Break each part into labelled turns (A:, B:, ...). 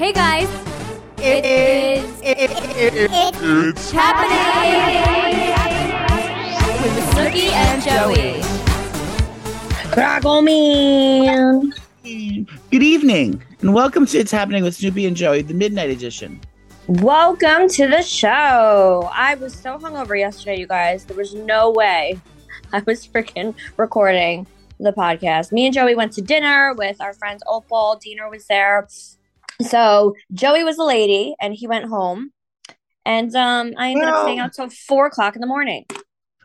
A: Hey guys, it is
B: It's
A: happening with Snooki and Joey.
C: Crackle man.
B: Good evening, and welcome to It's Happening with Snooki and Joey, the Midnight Edition.
C: Welcome to the show. I was so hungover yesterday, you guys. There was no way I was freaking recording the podcast. Me and Joey went to dinner with our friends Opal. Dina was there. So Joey was a lady, and he went home. And um, I ended
B: Well-
C: up staying out till four o'clock in the morning.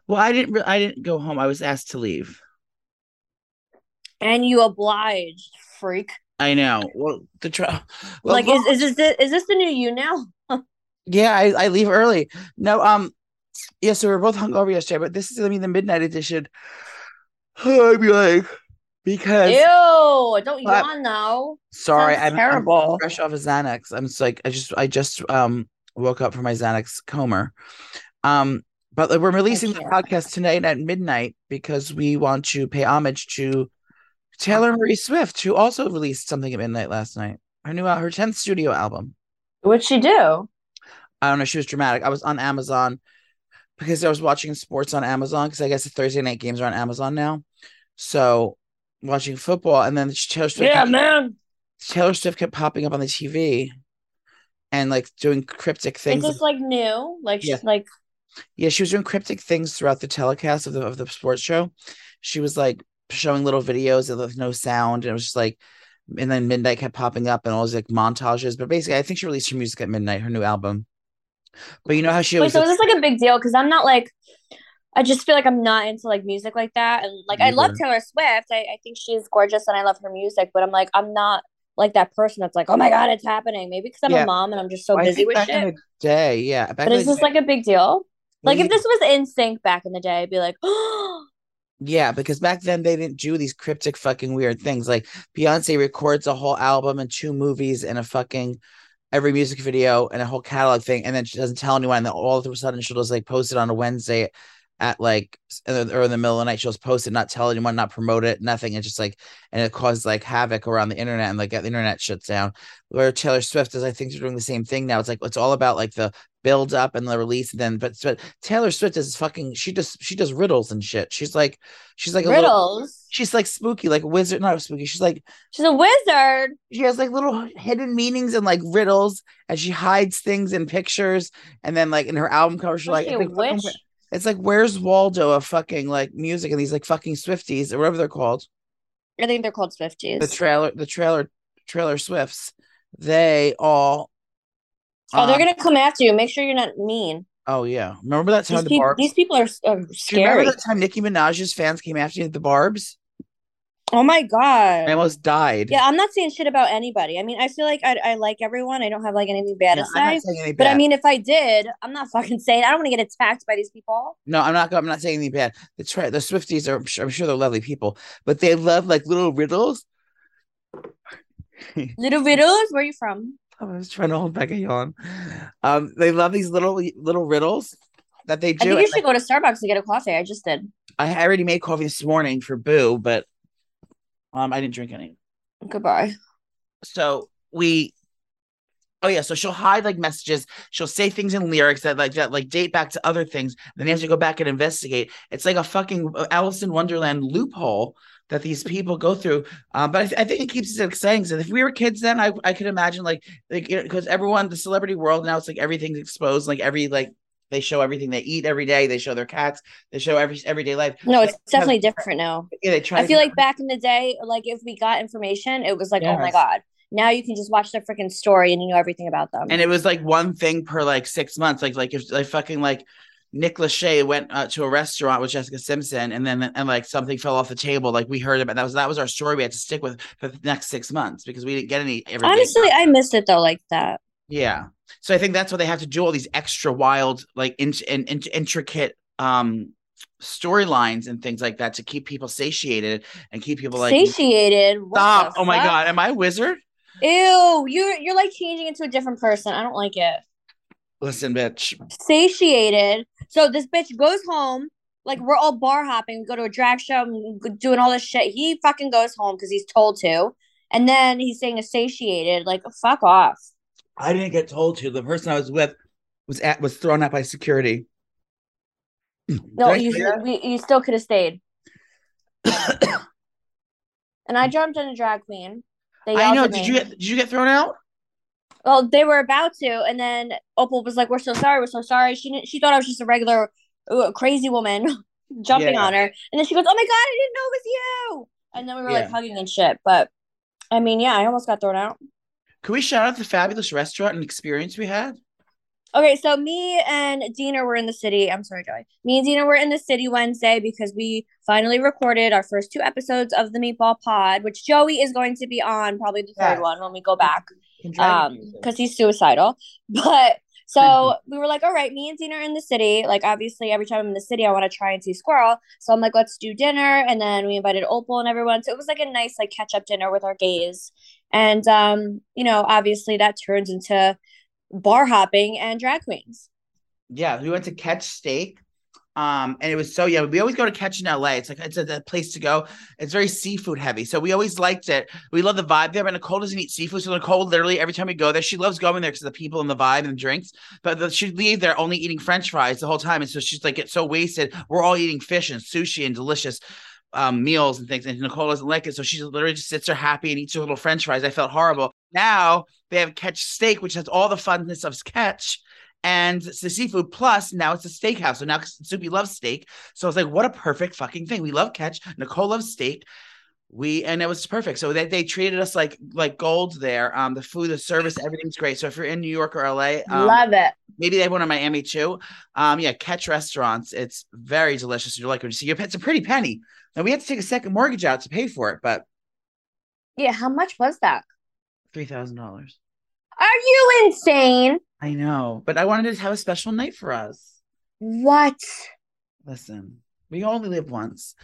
B: Well, I didn't. Re- I didn't go home. I was asked to leave.
C: And you obliged, freak.
B: I know. Well, the tra- well,
C: like,
B: well,
C: is, is this the, is this the new you now?
B: yeah, I, I leave early. No, um, yeah. So we were both hungover yesterday, but this is gonna be the Midnight Edition. I'd be like, because
C: Ew! Don't
B: What?
C: yawn now.
B: sorry, I'm,
C: terrible.
B: I'm fresh off of Xanax. I'm just like I just I just um woke up from my Xanax coma. Um, but we're releasing the podcast tonight at midnight because we want to pay homage to Taylor Marie Swift, who also released something at midnight last night. Her new her tenth studio album.
C: What'd she do?
B: I don't know. She was dramatic. I was on Amazon because I was watching sports on Amazon because I guess the Thursday night games are on Amazon now. So watching football, and then Taylor Swift.
C: Yeah, man.
B: Taylor Swift kept popping up on the TV and like doing cryptic
C: Is
B: things.
C: this like new? Like
B: Yeah.
C: she's like
B: yeah, she was doing cryptic things throughout the telecast of the of the sports show. She was like showing little videos that with no sound, and it was just like, and then midnight kept popping up and all these like montages. But basically, I think she released her music at midnight, her new album. But you know how she
C: wait,
B: always
C: so is this like a big deal? Because I'm not like I just feel like I'm not into like music like that. And like I love Taylor Swift. I, I think she's gorgeous and I love her music, but I'm like, I'm not like that person that's like, oh my God, it's happening. Maybe because I'm
B: Yeah.
C: a mom and I'm just so
B: I
C: busy with
B: back in the day, yeah. Back
C: But is this
B: day-
C: like a big deal? Like
B: Yeah.
C: if this was NSYNC back in the day, I'd be like, oh
B: Yeah, because back then they didn't do these cryptic fucking weird things. Like Beyonce records a whole album and two movies and a fucking every music video and a whole catalog thing, and then she doesn't tell anyone. And then all of a sudden she'll just like post it on a Wednesday at like or in the middle of the night. She'll just post it, not tell anyone, not promote it, nothing. It's just like and it causes like havoc around the internet and like the internet shuts down. Where Taylor Swift is, I think, they're doing the same thing now. It's like it's all about like the build up and the release. And then, but, but Taylor Swift is fucking. She just she does riddles and shit. She's like she's like a little,
C: riddles.
B: she's like spooky, like a wizard. Not spooky. She's like
C: She's a wizard.
B: she has like little hidden meanings and like riddles, and she hides things in pictures. And then like in her album cover, she's like,
C: she
B: it's like, fucking-
C: witch?
B: it's like where's Waldo of fucking like music and these like fucking Swifties or whatever they're called.
C: I think they're called Swifties.
B: The trailer, the trailer, trailer Swifts. They all.
C: oh, they're gonna come after you. Make sure you're not mean.
B: Oh yeah, remember that time
C: These,
B: the
C: peop-
B: Barb's.
C: these people are, are
B: Do you remember
C: scary.
B: that time Nicki Minaj's fans came after you at the Barb's?
C: Oh my god.
B: I almost died.
C: Yeah, I'm not saying shit about anybody. I mean, I feel like I, I like everyone. I don't have like anything bad to
B: I'm
C: say.
B: not saying any
C: But I mean, if I did, I'm not fucking saying. I don't want to get attacked by these people.
B: No, I'm not. I'm not saying anything bad. The tra- the Swifties are. I'm sure, I'm sure they're lovely people, but they love like little riddles.
C: Little riddles. Where are you from?
B: I was trying to hold back a yawn. Um, they love these little little riddles that they do.
C: I think you should go to Starbucks and get a coffee. I just did.
B: I already made coffee this morning for Boo, but um, I didn't drink any.
C: Goodbye.
B: So we. Oh yeah, so she'll hide like messages. She'll say things in lyrics that like that like date back to other things. Then you have to go back and investigate. It's like a fucking Alice in Wonderland loophole that these people go through. Um, but I, th- I think it keeps it exciting. So if we were kids then, I I could imagine like like because everyone the celebrity world now it's like everything's exposed. Like every like they show everything they eat every day. They show their cats. They show every everyday life.
C: No, it's
B: They have-
C: definitely different now.
B: Yeah, they try.
C: I feel
B: get-
C: like back in the day, like if we got information, it was like, oh my god. Now you can just watch their freaking story and you know everything about them.
B: and it was like one thing per like six months. Like like if like fucking like Nick Lachey went uh, to a restaurant with Jessica Simpson, and then and like something fell off the table. Like we heard about that was that was our story. We had to stick with for the next six months because we didn't get any. Every day.
C: Honestly, I missed it though, like that.
B: Yeah. So I think that's why they have to do all these extra wild, like in, in, in, intricate um storylines and things like that to keep people satiated and keep people like
C: Satiated. What
B: stop. Oh my god, am I a wizard?
C: Ew, you're you're like changing into a different person. I don't like it.
B: Listen, bitch.
C: Satiated. So this bitch goes home. Like we're all bar hopping, we go to a drag show, and doing all this shit. He fucking goes home because he's told to. And then he's saying a satiated. Like, fuck off.
B: I didn't get told to. The person I was with was at was thrown out by security.
C: No, you we, you still could have stayed. And I jumped in a drag queen. They
B: I know. Did you get did you get thrown out?
C: Well, they were about to, and then Opal was like, "We're so sorry. We're so sorry." She didn't. She thought I was just a regular crazy woman jumping
B: Yeah.
C: on her, and then she goes, "Oh my god, I didn't know it was you!" And then we were like hugging and shit. But I mean, yeah, I almost got thrown out.
B: Can we shout out the fabulous restaurant and experience we had?
C: Okay, so me and Dina were in the city. I'm sorry, Joey. Me and Dina were in the city Wednesday because we finally recorded our first two episodes of the Meatball Pod, which Joey is going to be on probably the third
B: Yes.
C: one when we go back.
B: Drag
C: um because he's suicidal but so we were like all right me and Dina are in the city like obviously every time i'm in the city i want to try and see squirrel so i'm like let's do dinner and then we invited opal and everyone so it was like a nice like catch up dinner with our gays and um you know obviously that turns into bar hopping and drag queens
B: Yeah, we went to Catch Steak. Um, and it was so yeah. We always go to Catch in LA. It's like it's a, a place to go. It's very seafood heavy, so we always liked it. We love the vibe there. But Nicole doesn't eat seafood, so Nicole literally every time we go there, she loves going there because the people and the vibe and the drinks. But the, she'd leave there only eating French fries the whole time, and so she's like get so wasted. We're all eating fish and sushi and delicious um, meals and things, and Nicole doesn't like it, so she literally just sits there happy and eats her little French fries. I felt horrible. Now they have Catch Steak, which has all the funness of Catch and the seafood plus now it's a steakhouse. So now Soupy loves steak. So I was like, what a perfect fucking thing. We love catch. Nicole loves steak. We and it was perfect. So they, they treated us like like gold there. Um, the food, the service, everything's great. So if you're in New York or LA, um,
C: love it
B: maybe they have one in Miami too. Um, yeah, catch restaurants. It's very delicious. You're like, when you see it's a pretty penny. And we had to take a second mortgage out to pay for it, but
C: yeah how much was that
B: three thousand dollars.
C: are you insane
B: I know, but I wanted to have a special night for us.
C: what
B: Listen, we only live once.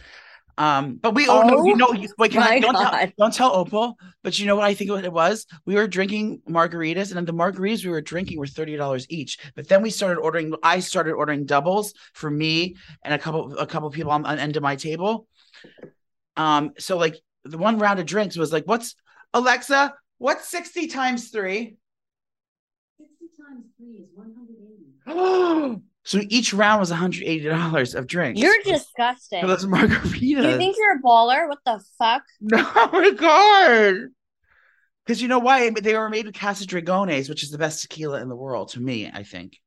B: Um, but we oh, no, you know, you, wait, can I don't tell, don't tell Opal, but you know what I think what it was? We were drinking margaritas, and the margaritas we were drinking were thirty dollars each. But then we started ordering. I started ordering doubles for me and a couple a couple people on, on end of my table. Um, so like the one round of drinks was like, what's Alexa? What's sixty times three?
D: 60 times 3 is 180.
B: so each round was one hundred eighty dollars of drinks.
C: you're disgusting
B: for those margaritas.
C: you think you're a baller what the fuck
B: No, oh my god. Because you know why? They were made with Casa Dragones, which is the best tequila in the world to me, I think.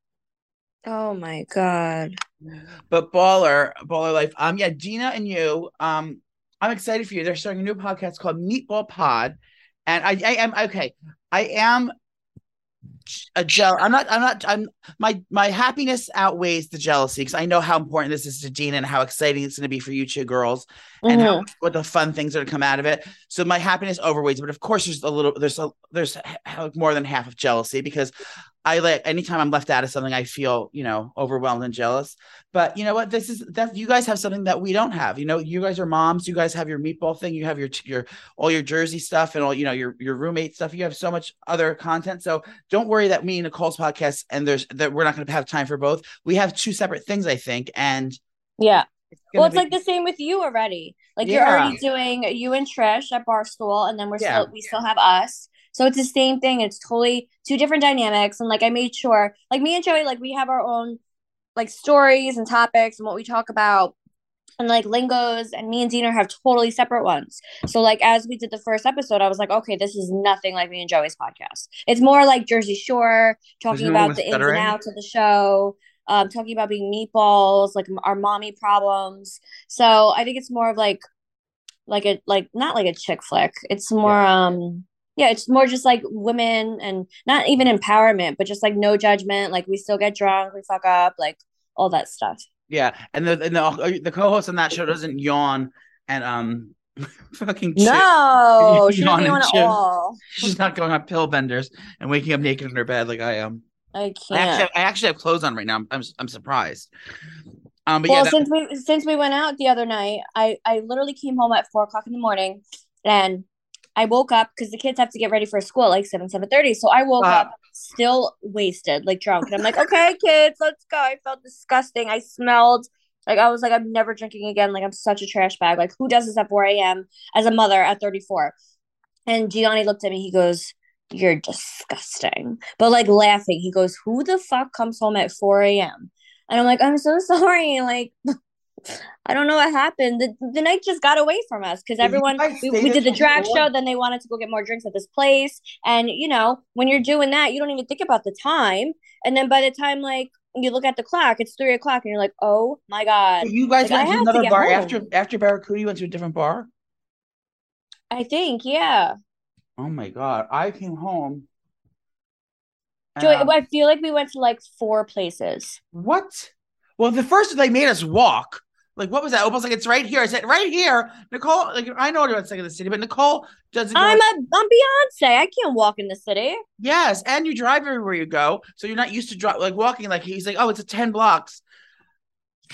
C: Oh my god
B: But baller, baller life. Um, yeah, Dina and you. Um, I'm excited for you. They're starting a new podcast called Meatball Pod, and I, I am okay. I am a gel. I'm not. I'm not. I'm my my happiness outweighs the jealousy because I know how important this is to Dina and how exciting it's going to be for you two girls. and how,
C: Mhm.
B: what the fun things are to come out of it. So my happiness overweighs, but of course there's a little there's a there's more than half of jealousy because I like anytime I'm left out of something, I feel you know overwhelmed and jealous. But you know what? This is that you guys have something that we don't have. You know, you guys are moms. You guys have your meatball thing. You have your your all your Jersey stuff and all you know your your roommate stuff. You have so much other content. So don't worry that me and Nicole's podcast and there's that we're not going to have time for both. We have two separate things, I think, and
C: yeah
B: it's
C: Well, it's
B: be-
C: like the same with you already. Like you're already doing you and Trish at Barstool, and then we're
B: Yeah.
C: still we still have us. So it's the same thing. It's totally two different dynamics. And like I made sure, like me and Joey, like we have our own like stories and topics and what we talk about. And like lingos and me and Dina have totally separate ones. So like as we did the first episode, I was like, okay, this is nothing like me and Joey's podcast. It's more like Jersey Shore, talking about the ins and outs of the show, um, talking about being meatballs, like our mommy problems. So I think it's more of like like a like not like a chick flick. It's more um yeah, it's more just like women and not even empowerment, but just like no judgment. Like we still get drunk, we fuck up, like all that stuff.
B: Yeah, and the and the, the co-host on that show doesn't yawn and um fucking.
C: No, she
B: Yawn
C: doesn't want
B: chew.
C: all.
B: She's not going on pill benders and waking up naked in her bed like I am.
C: I
B: I actually,
C: can't.
B: have, I actually have clothes on right now. I'm I'm, I'm surprised. Um, but
C: well,
B: yeah, that-
C: since we since we went out the other night, I I literally came home at four o'clock in the morning, and I woke up because the kids have to get ready for school at like seven seven thirty. So I woke
B: Wow.
C: up still wasted, like drunk, and I'm like, okay, kids, let's go. I felt disgusting. I smelled like I was like, I'm never drinking again. Like I'm such a trash bag. Like who does this at four a.m. as a mother at thirty four? And Gianni looked at me. He goes, "You're disgusting," but like laughing. He goes, "Who the fuck comes home at 4 a.m.?" And I'm like, "I'm so sorry." Like. I don't know what happened. The, the night just got away from us because everyone we, we did the drag
B: four?
C: show, then they wanted to go get more drinks at this place. And you know, when you're doing that, you don't even think about the time. And then by the time like you look at the clock, it's three o'clock, and you're like, oh my god.
B: You guys
C: Like,
B: went to
C: to
B: another
C: get
B: bar
C: home.
B: after after Barracuda. You went to a different bar.
C: I think, yeah.
B: Oh my god! I came home.
C: Joy,
B: um,
C: I feel like we went to like four places.
B: what? Well, the first they made us walk. Like, what was that? Almost like it's right here. I said right here. Nicole, like I know you're second the city, but Nicole doesn't.
C: I'm a I'm Beyonce. I can't walk in the city.
B: Yes, and you drive everywhere you go, so you're not used to drive like walking. Like he's like, oh, it's a ten blocks,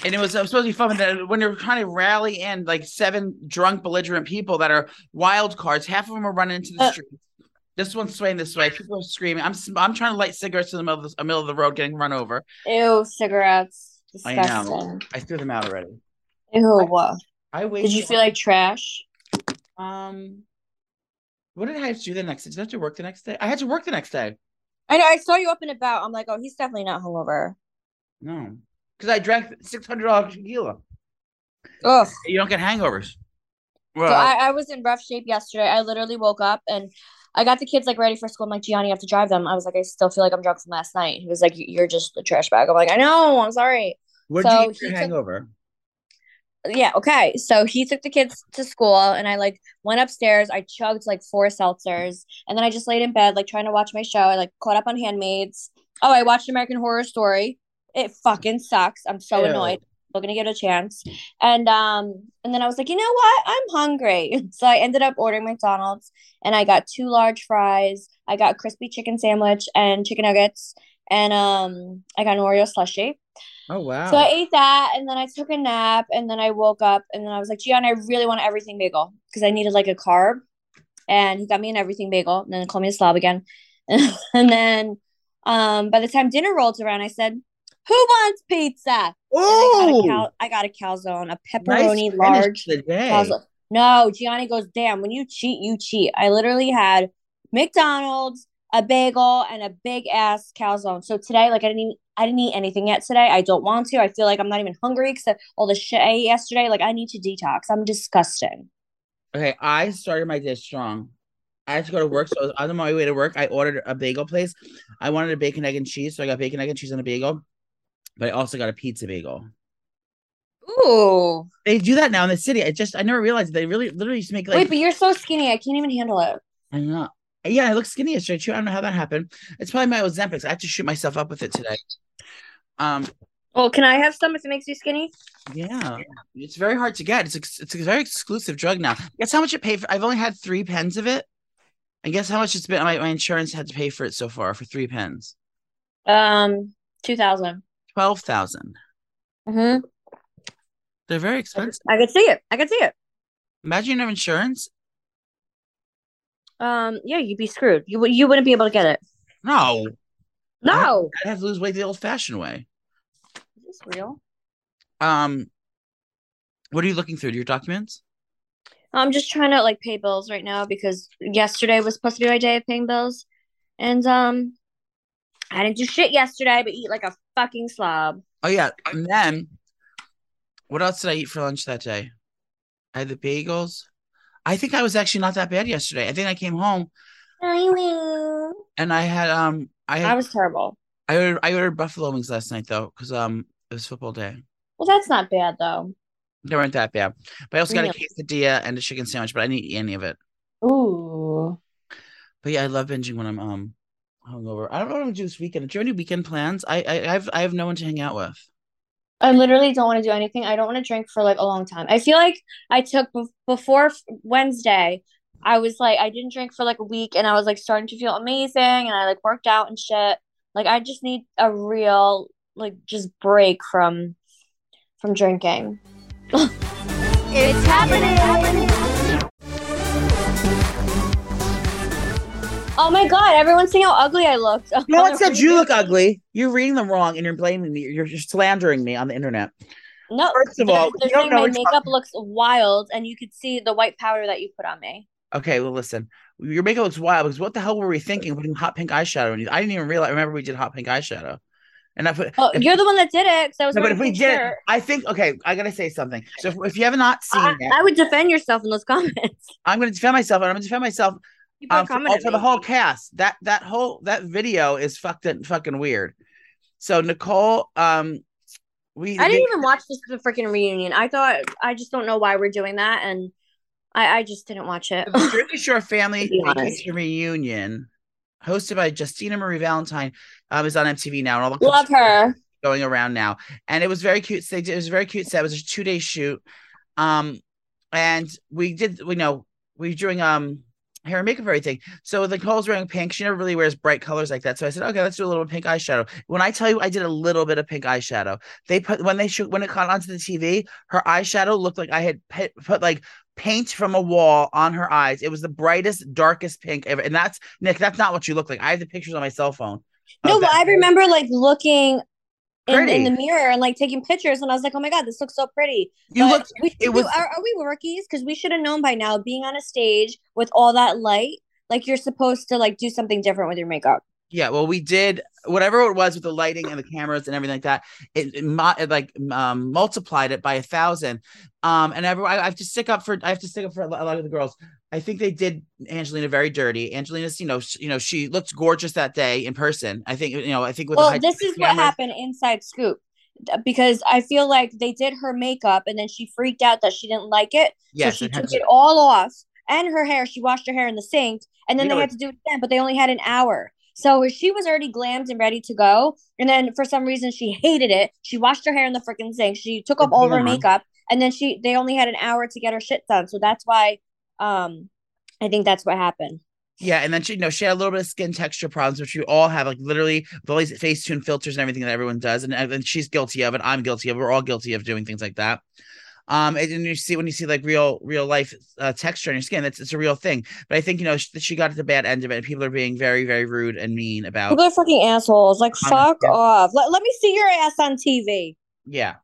B: and it was, it was supposed to be fun. But when you're trying to rally in like seven drunk, belligerent people that are wild cards, half of them are running into the
C: Uh.
B: street. This one's swaying this way. People are screaming. I'm I'm trying to light cigarettes in the middle of the middle of the road, getting run over.
C: Ew, cigarettes.
B: I know.
C: Disgusting.
B: I threw them out already.
C: Ew.
B: I waited.
C: Did you feel like trash?
B: um? What did I have to do the next day? Did I have to work the next day? I had to work the next day.
C: I know. I saw you up and about. I'm like, oh, he's definitely not hungover.
B: No, because I drank six hundred dollars tequila.
C: Ugh.
B: You don't get hangovers. Well,
C: So I, I was in rough shape yesterday. I literally woke up and I got the kids like ready for school. I'm like, Gianni, you have to drive them. I was like, I still feel like I'm drunk from last night. He was like, You're just a trash bag. I'm like, I know. I'm sorry.
B: what did you
C: he
B: your
C: took-
B: hangover?
C: Yeah. Okay. So he took the kids to school and I like went upstairs. I chugged like four seltzers and then I just laid in bed, like trying to watch my show. I like caught up on Handmaids. Oh, I watched American Horror Story. It fucking sucks. I'm so
B: Ew.
C: annoyed. Still gonna give it a chance. And um, and then I was like, you know what? I'm hungry. So I ended up ordering McDonald's and I got two large fries. I got a crispy chicken sandwich and chicken nuggets. And um, I got an Oreo slushie.
B: Oh wow!
C: So I ate that and then I took a nap and then I woke up and then I was like, Gian, I really want everything bagel because I needed like a carb. And he got me an everything bagel and then called me a slob again. and then um by the time dinner rolled around, I said, Who wants pizza? And I got a
B: oh,
C: cal- I got a calzone, a pepperoni
B: finish
C: large
B: to the day.
C: calzone. No, Gianni goes, damn, when you cheat, you cheat. I literally had McDonald's, a bagel, and a big ass calzone. So today, like I didn't even I didn't eat anything yet today. I don't want to. I feel like I'm not even hungry because all the shit I ate yesterday. Like I need to detox. I'm disgusting.
B: Okay, I started my day strong. I had to go to work, so I was on my way to work. I ordered a bagel place. I wanted a bacon, egg, and cheese, so I got bacon, egg, and cheese on a bagel. But I also got a pizza bagel.
C: Ooh.
B: They do that now in the city. I just I never realized they really literally used to make like
C: Wait, but you're so skinny. I can't even handle it.
B: I know. Yeah, I look skinny yesterday too. I don't know how that happened. It's probably my Ozempic. I have to shoot myself up with it today. Um,
C: Well, can I have some if it makes you skinny?
B: yeah, it's very hard to get. It's ex- it's a very exclusive drug now. Guess how much it paid for? I've only had three pens of it. And guess how much it's been? My, my insurance had to pay for it so far for three pens.
C: Um, two thousand.
B: Twelve thousand.
C: Mm-hmm.
B: They're very expensive.
C: I could see it. I could see it.
B: Imagine you have insurance.
C: Um, yeah, you'd be screwed. You would you wouldn't be able to get it.
B: No,
C: No.
B: I'd have to lose weight the old-fashioned way.
C: Is this real?
B: Um, what are you looking through? Your documents?
C: I'm just trying to like pay bills right now because yesterday was supposed to be my day of paying bills. And um I didn't do shit yesterday but eat like a fucking slob.
B: Oh yeah, and then what else did I eat for lunch that day? I had the bagels. I think I was actually not that bad yesterday. I think I came home
C: I
B: and I had um I had,
C: was terrible.
B: I ordered I ordered buffalo wings last night though because um it was football day.
C: Well, that's not bad though.
B: They weren't that bad, but I also got a quesadilla and a chicken sandwich, but I didn't eat any of it.
C: Ooh.
B: But yeah, I love binging when I'm um hungover. I don't know what I'm gonna do this weekend. Do you have any weekend plans? I I I have I have no one to hang out with.
C: I literally don't want to do anything. I don't want to drink for like a long time. I feel like I took bef- before Wednesday. I was like I didn't drink for like a week and I was like starting to feel amazing and I like worked out and shit. Like I just need a real like just break from from drinking.
A: It's happening.
C: Oh my god, everyone's saying how ugly I looked.
B: No one said you look ugly. You're reading them wrong and you're blaming me. You're just slandering me on the internet.
C: No,
B: First of
C: they're,
B: all,
C: they're saying my makeup looks wild and you could see the white powder that you put on me.
B: Okay, well, listen. your makeup looks wild because what the hell were we thinking putting hot pink eyeshadow on you? I didn't even realize. Remember we did hot pink eyeshadow, and I put.
C: Oh,
B: if-
C: you're the one that did it. So I was
B: no, but if we did, it. I think okay. I gotta say something. So if, if you have not seen
C: I,
B: it,
C: I would defend yourself in those comments.
B: I'm gonna defend myself, and I'm gonna defend myself um,
C: are
B: for, oh, for the whole cast. That that whole that video is fucked fucking weird. So Nicole, um, we
C: I didn't even watch this the freaking reunion. I thought I just don't know why we're doing that, and I, I just didn't watch it.
B: the Jersey Shore Family
C: To be honest.
B: Vacation Reunion, hosted by Justina Marie Valentine, um, is on MTV now, and all the
C: Love her.
B: going around now. And it was very cute. They did, it was a very cute set. It was a two day shoot. Um, and we did, we know, we were doing um hair and makeup, everything. So the Nicole's wearing pink. She never really wears bright colors like that. So I said, okay, let's do a little pink eyeshadow. When I tell you, I did a little bit of pink eyeshadow. They put when they shoot when it caught onto the TV, her eyeshadow looked like I had put, put like paint from a wall on her eyes. It was the brightest, darkest pink ever. And that's Nick. That's not what you look like. I have the pictures on my cell phone.
C: No, but. I remember like looking in, in the mirror and like taking pictures, and I was like, oh my god, this looks so pretty.
B: you.
C: We,
B: it was-
C: are, are we rookies? Because we should have known by now. Being on a stage with all that light, like you're supposed to like do something different with your makeup.
B: Yeah, well, we did whatever it was with the lighting and the cameras and everything like that. It, it, mu- it like um, multiplied it by a thousand. Um, and everyone, I, I have to stick up for I have to stick up for a lot of the girls. I think they did Angelina very dirty. Angelina's, you know, sh- you know, she looked gorgeous that day in person. I think, you know, I think with
C: Well, this is what happened inside Scoop. Because I feel like they did her makeup and then she freaked out that she didn't like it.
B: Yes,
C: so she took
B: to-
C: it all off and her hair. She washed her hair in the sink and then
B: You
C: they had to do it again, but they only had an hour. So she was already glammed and ready to go. And then for some reason she hated it. She washed her hair in the freaking sink. She took off all of her makeup and then she they only had an hour to get her shit done. So that's why um I think that's what happened.
B: Yeah, and then she, you know, she had a little bit of skin texture problems, which we all have, like literally with all these Facetune filters and everything that everyone does, and, and she's guilty of it. I'm guilty of it. We're all guilty of doing things like that. Um, and you see when you see like real, real life uh, texture on your skin, it's it's a real thing. But I think you know she, she got at the bad end of it, and people are being very, very rude and mean about.
C: People are fucking assholes. Like fuck off. Let, let me see your ass on TV.
B: Yeah.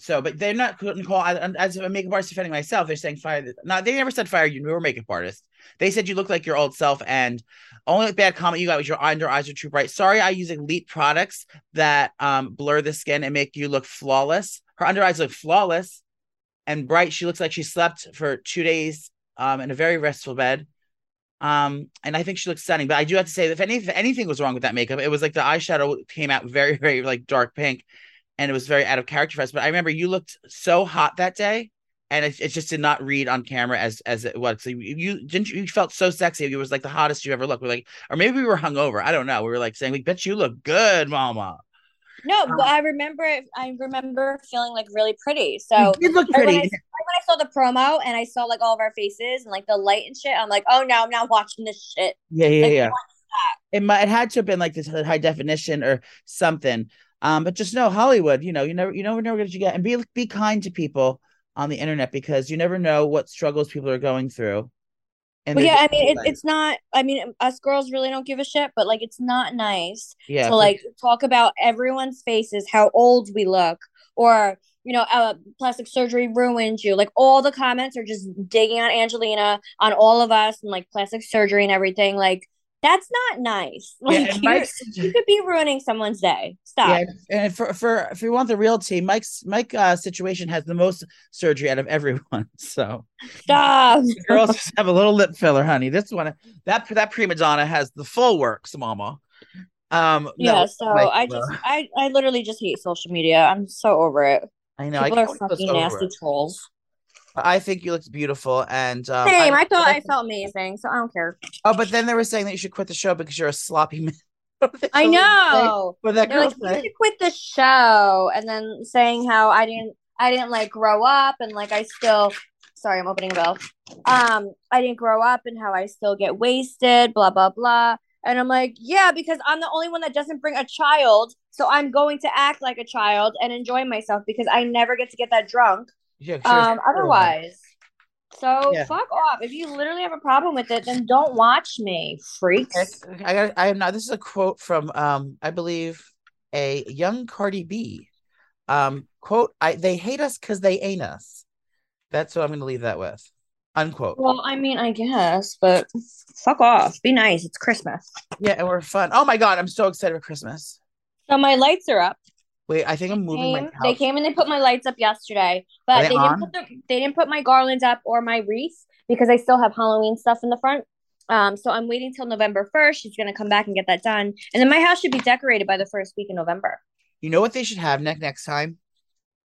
B: So, but they're not Nicole. I- As a makeup artist defending myself, they're saying fire. the- No, they never said fire you. You were a makeup artist. They said you look like your old self, and only bad comment you got was your under eyes are too bright. Sorry, I use elite products that um blur the skin and make you look flawless. Her under eyes look flawless and bright. She looks like she slept for two days um in a very restful bed. Um, and I think she looks stunning. But I do have to say, if any if anything was wrong with that makeup, it was like the eyeshadow came out very, very like dark pink, and it was very out of character for us. But I remember you looked so hot that day, and it, it just did not read on camera as as it was. So you, you didn't you felt so sexy. It was like the hottest you ever looked. We're like, or maybe we were hungover. I don't know. We were like saying, "We bet you look good, Mama."
C: No,
B: Um,
C: but I remember I remember feeling like really pretty. So
B: you look
C: like, when, I,
B: pretty.
C: when I saw the promo and I saw like all of our faces and like the light and shit, I'm like, oh no, I'm not watching this shit.
B: Yeah, yeah,
C: Like,
B: yeah. It might it had to have been like this high definition or something. Um, but just know Hollywood, you know, you never you never know what you get and be be kind to people on the internet because you never know what struggles people are going through.
C: But yeah, I mean, it, it's not. I mean, us girls really don't give a shit, but like, it's not nice
B: yeah,
C: to like talk about everyone's faces, how old we look, or you know, uh, plastic surgery ruined you. Like all the comments are just digging on Angelina, on all of us, and like plastic surgery and everything. Like that's not nice. Like
B: Mike's
C: you could be ruining someone's day. Stop.
B: yeah, and for for if you want the real tea, Mike's Mike uh situation has the most surgery out of everyone. So
C: Stop.
B: the girls just have a little lip filler, honey. This one that that prima donna has the full works, mama. Um no,
C: Yeah, so
B: Mike,
C: I
B: uh,
C: just I I literally just hate social media. I'm so over it.
B: I know I
C: People are
B: till it's
C: fucking nasty trolls.
B: I think you looked beautiful, and um,
C: Same. I thought I felt amazing, so I don't care.
B: Oh, but then they were saying that you should quit the show because you're a sloppy man.
C: I know.
B: But that girl
C: like, you
B: said,
C: should quit the show, and then saying how I didn't, I didn't like grow up, and like I still, sorry, I'm opening a bell. Um, I didn't grow up, and how I still get wasted, blah blah blah. And I'm like, yeah, because I'm the only one that doesn't bring a child, so I'm going to act like a child and enjoy myself because I never get to get that drunk.
B: Yeah,
C: Um, otherwise. So
B: Yeah.
C: fuck off. If you literally have a problem with it, then don't watch me, freaks.
B: I got. I am not. This is a quote from um, I believe a young Cardi B. Um, quote: "I they hate us because they ain't us." That's what I'm going to leave that with. Unquote.
C: Well, I mean, I guess, but fuck off. Be nice. It's Christmas.
B: Yeah, and we're fun. Oh my god, I'm so excited for Christmas.
C: So my lights are up.
B: Wait, I think I'm moving my
C: Came- they came and they put my lights up yesterday, but they,
B: they
C: didn't put the, they didn't put my garlands up or my wreath because I still have Halloween stuff in the front. Um, so I'm waiting till November first. She's gonna come back and get that done, and then my house should be decorated by the first week in November.
B: You know what they should have next next time?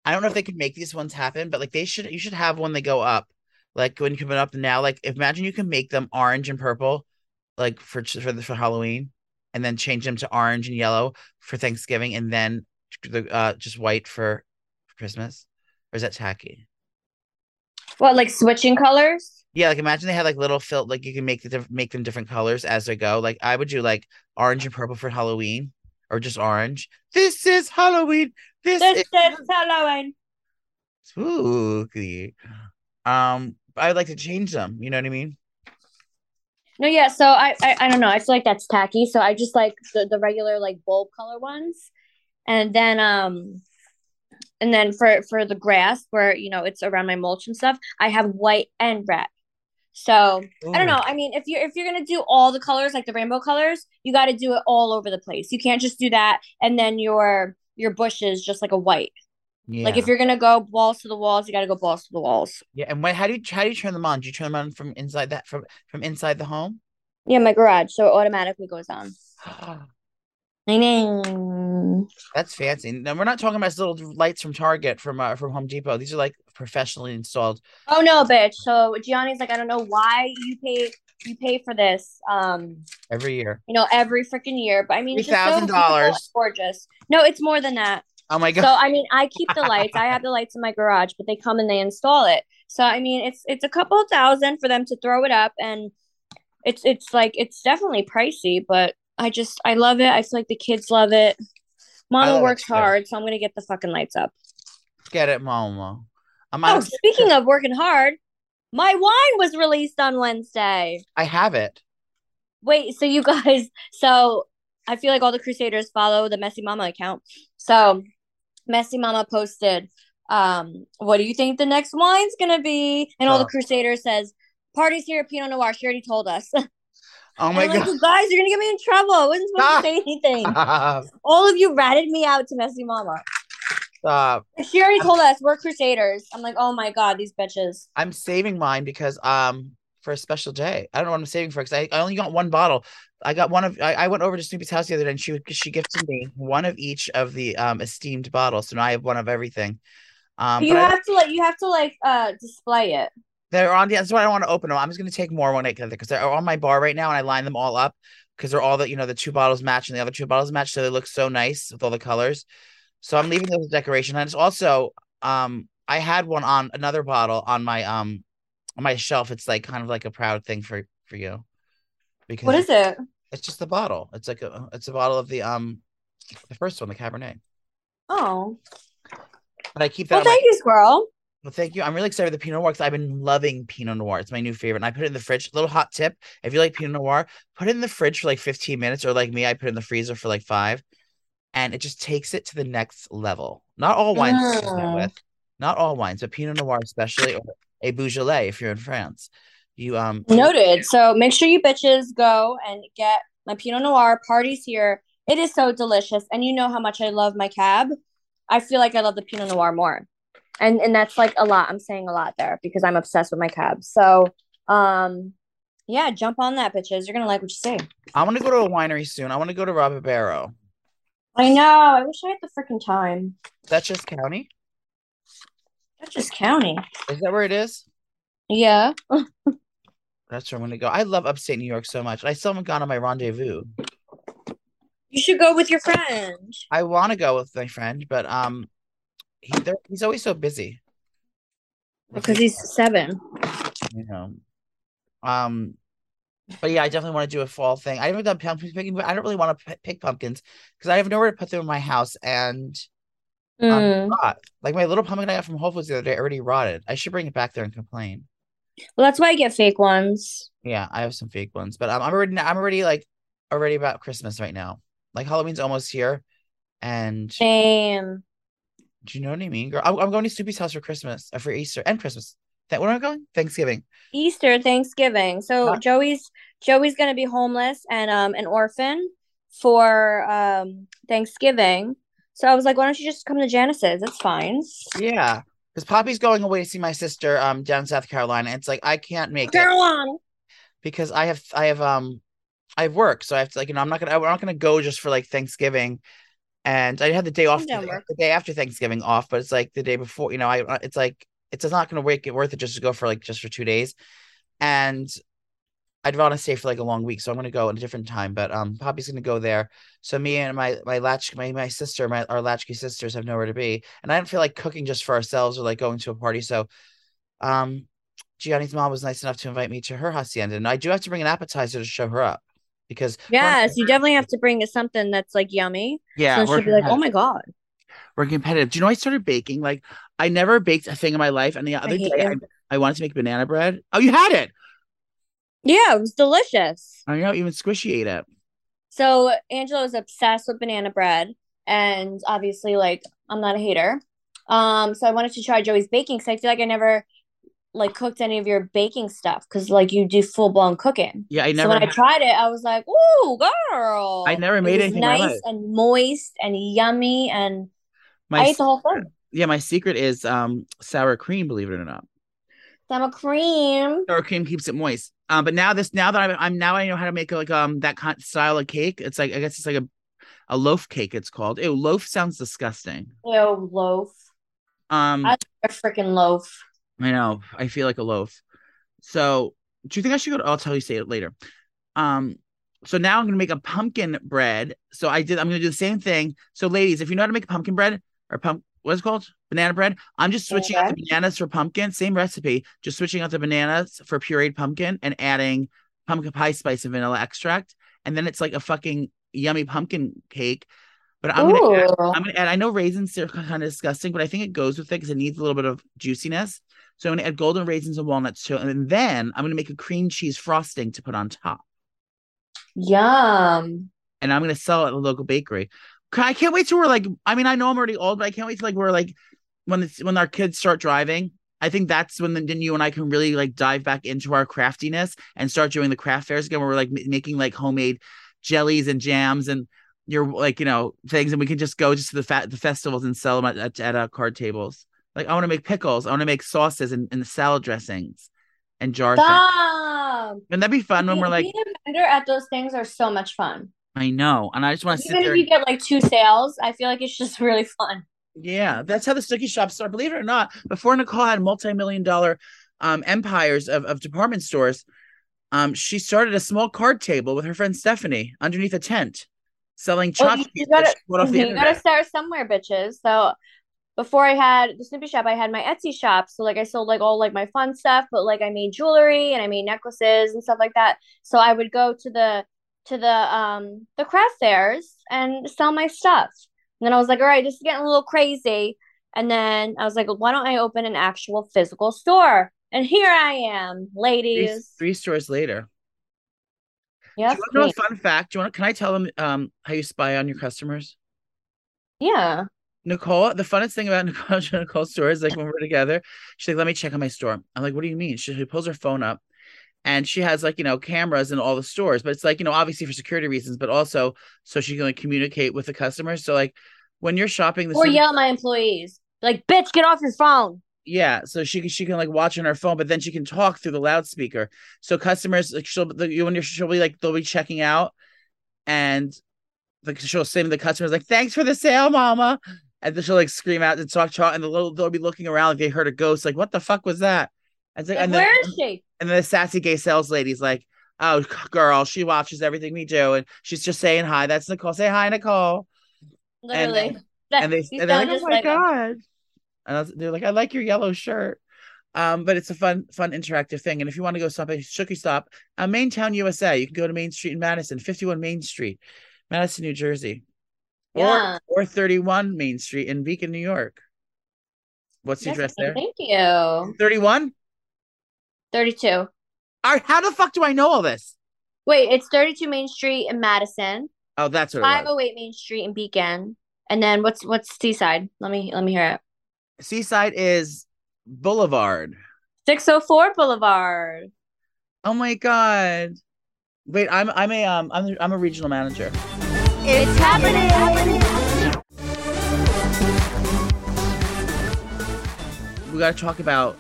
B: I don't know if they could make these ones happen, but like they should you should have when they go up. Like when coming up now, like imagine you can make them orange and purple, like for for the, for Halloween, and then change them to orange and yellow for Thanksgiving, and then the uh just white for, Christmas. Or is that tacky?
C: What, like switching colors?
B: Yeah, like imagine they had like little fill, like you can make the diff- make them different colors as they go. Like I would do like orange and purple for Halloween, or just orange. This is Halloween. This,
C: This
B: is
C: is Halloween.
B: spooky. Um, I would like to change them. You know what I mean?
C: No, yeah. So I, I, I don't know. I feel like that's tacky. So I just like the, the regular like bulb color ones, and then um, and then for for the grass where you know it's around my mulch and stuff, I have white and red. So I don't know. I mean, if you're if you're gonna do all the colors like the rainbow colors, you got to do it all over the place. You can't just do that and then your your bushes just like a white.
B: Yeah.
C: Like if you're gonna go balls to the walls, you got to go balls to the walls.
B: yeah, and when how do you how do you turn them on? Do you turn them on from inside that from from inside the home?
C: Yeah, my garage, so it automatically goes on.
B: That's fancy. No, we're not talking about little lights from Target from uh, from Home Depot. These are like professionally installed.
C: Oh no, bitch. So Gianni's like, I don't know why you pay you pay for this. Um,
B: every year.
C: you know, every freaking year. But I mean,
B: three
C: thousand dollars. gorgeous. No, it's more than that.
B: Oh my god. So.
C: I mean, I keep the lights. I have the lights in my garage, but they come and they install it. So I mean, it's it's a couple thousand for them to throw it up, and it's it's like it's definitely pricey, but I just I love it. I feel like the kids love it. Mama
B: love
C: works
B: too.
C: hard, so I'm gonna get the fucking lights up.
B: Get it, Momo. I'm
C: Oh, speaking of working hard, my wine was released on Wednesday.
B: I have it.
C: Wait, so you guys, so I feel like all the Crusaders follow the Messy Mama account. So Messy Mama posted, um, what do you think the next wine's gonna be? And all the
B: Oh.
C: Crusaders says, Party's here at Pinot Noir. She already told us.
B: Oh my
C: like,
B: god.
C: you guys, you're gonna get me in trouble. I wasn't supposed
B: Ah.
C: to say anything.
B: Stop.
C: all of you ratted me out to Messy Mama.
B: Stop.
C: She already told us we're Crusaders. I'm like, oh my god, these bitches.
B: I'm saving mine because um for a special day. I don't know what I'm saving for because I, I only got one bottle. I got one of I, I went over to Snooki's house the other day and she would- she gifted me one of each of the um esteemed bottles. So now I have one of everything. Um
C: you
B: but I-
C: have to like you have to like uh display it.
B: They're on the that's why I don't want to open them. I'm just gonna take more when I get there because they're on my bar right now and I line them all up because they're all the you know the two bottles match and the other two bottles match, so they look so nice with all the colors. So I'm leaving those as decoration. And it's also um I had one on another bottle on my um on my shelf. It's like kind of like a proud thing for for you. Because
C: What is it?
B: it's just the bottle. It's like a it's a bottle of the um the first one, the Cabernet.
C: Oh.
B: But I keep that
C: Well,
B: on my
C: thank you, squirrel.
B: Well, thank you. I'm really excited for the Pinot Noir because I've been loving Pinot Noir. It's my new favorite. And I put it in the fridge. Little hot tip. If you like Pinot Noir, put it in the fridge for like 15 minutes, or like me, I put it in the freezer for like five. And it just takes it to the next level. Not all wines
C: Mm.
B: with. Not all wines, but Pinot Noir especially, or a Beaujolais if you're in France. You um
C: Noted. So make sure you bitches go and get my Pinot Noir. Parties here. It is so delicious, and you know how much I love my cab. I feel like I love the Pinot Noir more, and and that's like a lot. I'm saying a lot there because I'm obsessed with my cab. So, um, yeah, jump on that, bitches. You're gonna like what you see.
B: I want to go to a winery soon. I want to go to Robert Barrow.
C: I know. I wish I had the freaking time.
B: Dutchess County.
C: Dutchess County.
B: Is that where it is?
C: Yeah.
B: That's where I'm gonna go. I love upstate New York so much. I still haven't gone on my rendezvous.
C: You should go with your friend.
B: I want to go with my friend, but um, he they're- he's always so busy.
C: Because he's seven.
B: you know, um, but yeah, I definitely want to do a fall thing. I haven't done pumpkin picking, but I don't really want to pick pumpkins because I have nowhere to put them in my house, and um,
C: Mm.
B: rot. like my little pumpkin I got from Whole Foods the other day already rotted. I should bring it back there and complain.
C: Well, that's why I get fake ones.
B: Yeah, I have some fake ones, but um, I'm already I'm already like already about Christmas right now. Like Halloween's almost here, and
C: Same.
B: Do you know what I mean, girl? I'm, I'm going to Snooki's house for Christmas, uh, for Easter and Christmas, Th- what am I going? Thanksgiving.
C: Easter, Thanksgiving. So? Joey's Joey's gonna be homeless and um an orphan for um Thanksgiving. So I was like, why don't you just come to Janice's? It's fine.
B: Yeah, because Poppy's going away to see my sister um down in South Carolina. It's like I can't make it
C: Carolina.
B: because I have I have um I have work, so I have to like you know I'm not gonna I'm not gonna go just for like Thanksgiving, and I had the day off the, the day after Thanksgiving off, but it's like the day before you know I it's like it's not gonna make it worth it just to go for like just for two days, and I'd want to stay for like a long week, so I'm gonna go at a different time. But um, Poppy's gonna go there, so me and my my latch my my sister my our latchkey sisters have nowhere to be, and I don't feel like cooking just for ourselves or like going to a party. So, um, Gianni's mom was nice enough to invite me to her hacienda, and I do have to bring an appetizer to show her up because
C: Yes, you definitely have to bring us something that's like yummy.
B: yeah
C: so she'll be like, oh my god.
B: we're competitive. Do you know I started baking? Like I never baked a thing in my life, and the other
C: hate
B: day I. I wanted to make banana bread. Oh, you had it.
C: Yeah, it was delicious.
B: I know even Squishy ate it.
C: So Angela was obsessed with banana bread, and obviously, like, I'm not a hater. Um, so I wanted to try Joey's baking because I feel like I never like cooked any of your baking stuff because like you do full blown cooking.
B: Yeah, I never.
C: so when I tried it, I was like, "Ooh, girl!"
B: I never
C: It
B: made
C: was
B: anything
C: nice and moist and yummy, and
B: my
C: I ate the whole thing.
B: yeah, my secret is um sour cream. Believe it or not.
C: sour cream.
B: sour cream keeps it moist. Um, but now this now that I'm I'm now I know how to make like um that kind style of cake. It's like I guess it's like a a loaf cake. It's called. Ew, loaf sounds disgusting.
C: Ew, loaf.
B: Um,
C: I- A freaking loaf.
B: I know. I feel like a loaf. So, do you think I should go? To, I'll tell you say it later. Um, so now I'm gonna make a pumpkin bread. So I did. I'm gonna do the same thing. So, ladies, if you know how to make pumpkin bread or pump, what's it called? Banana bread. I'm just switching out the bananas for pumpkin. Same recipe. Just switching out the bananas for pureed pumpkin and adding pumpkin pie spice and vanilla extract. And then it's like a fucking yummy pumpkin cake. But I'm gonna add, I'm gonna add. I know raisins are kind of disgusting, but I think it goes with it because it needs a little bit of juiciness. So I'm gonna add golden raisins and walnuts too, and then I'm gonna make a cream cheese frosting to put on top,
C: Yum.
B: and I'm gonna sell it at the local bakery. I can't wait till we're like. I mean, I know I'm already old, but I can't wait till like we're like when it's when our kids start driving. I think that's when then you and I can really like dive back into our craftiness and start doing the craft fairs again, where we're like ma- making like homemade jellies and jams and your like you know things, and we can just go just to the fat the festivals and sell them at at, at uh, card tables. Like I want to make pickles, I want to make sauces and, and salad dressings and jar things.
C: Stop.
B: And that'd be fun when we're like,
C: being a vendor at those things are so much fun.
B: I know, and I just want to
C: Even
B: there.
C: if you get like two sales, I feel like it's just really fun.
B: Yeah, that's how the sticky shop started. Believe it or not, before Nicole had multi-million dollar um empires of, of department stores, um, she started a small card table with her friend Stephanie underneath a tent, selling
C: Well, you- gotta-
B: off the
C: you
B: internet.
C: gotta start somewhere, bitches. So before I had the Snooki shop, I had my Etsy shop. So like I sold like all like my fun stuff, but like I made jewelry and I made necklaces and stuff like that. So I would go to the to the um the craft fairs and sell my stuff. And then I was like, all right, this is getting a little crazy. And then I was like, why don't I open an actual physical store? And here I am,
B: Three,
C: ladies.
B: three stores later.
C: Yes,
B: Do you want to know a fun fact? Do you want? To, Can I tell them um how you spy on your customers?
C: yeah.
B: Nicole, the funnest thing about Nicole Nicole's store is like when we're together, she's like, "Let me check on my store." I'm like, "What do you mean?" She, she pulls her phone up, and she has like you know cameras in all the stores, but it's like you know obviously for security reasons, but also so she can like communicate with the customers. So like when you're shopping, the
C: Or
B: super-
C: yell at my employees. Like, bitch, get off your phone.
B: Yeah, so she can she can like watch on her phone, but then she can talk through the loudspeaker. So customers like she'll the, you when you're she'll be like they'll be checking out, and like she'll say to the customers like thanks for the sale, mama, and then she'll like scream out and talk talk, and the little they'll be looking around like they heard a ghost, like what the fuck was that? And, like, and then
C: where is she?
B: and then the sassy gay sales lady's like, oh girl, she watches everything we do, and she's just saying hi. That's Nicole. Say hi, Nicole.
C: Literally.
B: and they
C: You
B: and they're like, "Oh my
C: like
B: god!" And was, they're like, "I like your yellow shirt." Um, but it's a fun, fun interactive thing. And if you want to go stop at Snooki Shop, uh, Maintown, USA, you can go to Main Street in Madison, 51 Main Street, Madison, New Jersey,
C: Yeah.
B: or or 31 Main Street in Beacon, New York. What's the
C: Yes,
B: address there?
C: Thank you.
B: 31.
C: 32.
B: All right, how the fuck do I know all this?
C: Wait, it's 32 Main Street in Madison,
B: Oh, that's what it was.
C: 508 Main Street in Beacon. And then what's what's Seaside? Let me let me hear it.
B: Seaside is Boulevard.
C: 604 Boulevard.
B: Oh my god. Wait, I'm I'm a um I'm I'm a regional manager.
A: It's happening.
B: We got to talk about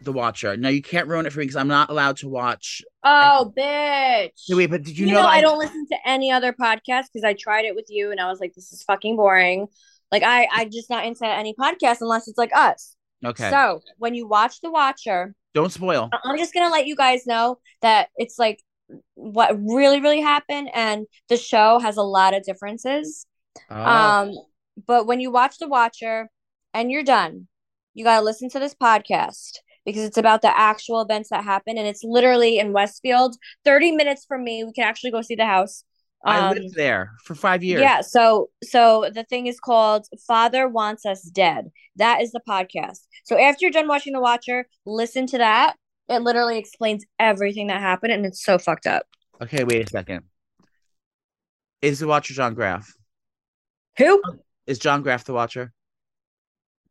B: The Watcher. Now you can't ruin it for me because I'm not allowed to watch.
C: Oh, bitch.
B: No, wait, but did you,
C: You,
B: know,
C: know,
B: that
C: I don't listen to any other podcast because I tried it with you and I was like, this is fucking boring. Like I, I just not into any podcast unless it's like us.
B: Okay.
C: So when you watch The Watcher,
B: don't spoil.
C: I'm just gonna let you guys know that it's like what really, really happened, and the show has a lot of differences.
B: Oh,
C: Um, but when you watch The Watcher and you're done, you gotta listen to this podcast because it's about the actual events that happen, and it's literally in Westfield, 30 minutes from me. We can actually go see the house.
B: I
C: Um,
B: lived there for five years.
C: yeah, so so the thing is called Father Wants Us Dead. That is the podcast. So after you're done watching The Watcher, listen to that. It literally explains everything that happened and it's so fucked up.
B: Okay, wait a second. Is the Watcher John Graff?
C: Who?
B: Is John Graff the Watcher?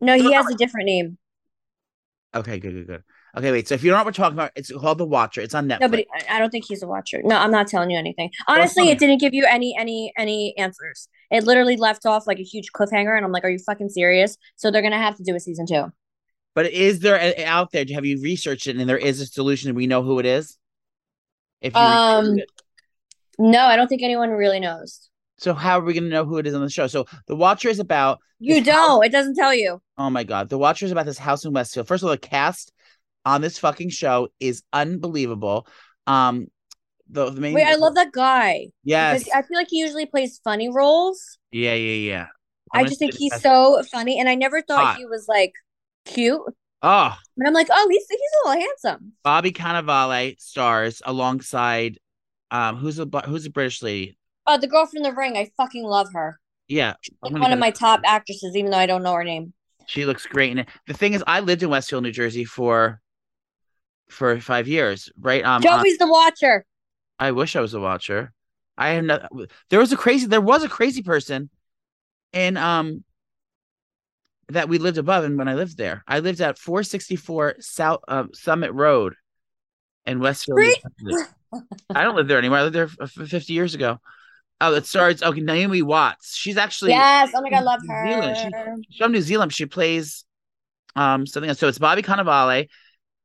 C: No, he has a different name.
B: Okay, good, good, good. Okay, wait. So if you don't know what we're talking about, it's called The Watcher. It's on Netflix.
C: No, but I- don't think he's a watcher. No, I'm not telling you anything. Honestly, it didn't give you any any any answers. It literally left off like a huge cliffhanger and I'm like, are you fucking serious? So they're going to have to do a season 2.
B: But is there out there? Have you researched it and there is a solution and we know who it is? If you
C: Um. No, I don't think anyone really knows.
B: So how are we going to know who it is on the show? So The Watcher is about
C: You don't. It doesn't tell you.
B: Oh my god, The Watcher is about this house in Westfield. First of all, the cast on this fucking show is unbelievable. Um, the, the main
C: Wait, I love that guy.
B: yes,
C: I feel like he usually plays funny roles.
B: yeah, yeah, yeah. I'm
C: I just think he's so funny, and I never thought
B: Hot.
C: he was like cute.
B: oh
C: But I'm like, oh, he's he's a little handsome.
B: Bobby Cannavale stars alongside um who's a who's a British lady?
C: Oh, the girl from The Ring, I fucking love her.
B: Yeah,
C: Like one of my top actresses, even though I don't know her name.
B: She looks great in it. The thing is, I lived in Westfield, New Jersey for for five years, right? Um, uh,
C: Joey's the Watcher.
B: I wish I was a watcher. I had no. There was a crazy. There was a crazy person, and um, that we lived above. And when I lived there, I lived at four sixty four South uh, Summit Road, in Westfield. I don't live there anymore. I lived there f- f- fifty years ago. Oh, it starts. Okay, Naomi Watts. She's actually
C: yes. Oh my god, I love
B: New Zealand. She-
C: her.
B: she's from New Zealand. She plays um something else. So it's Bobby Cannavale.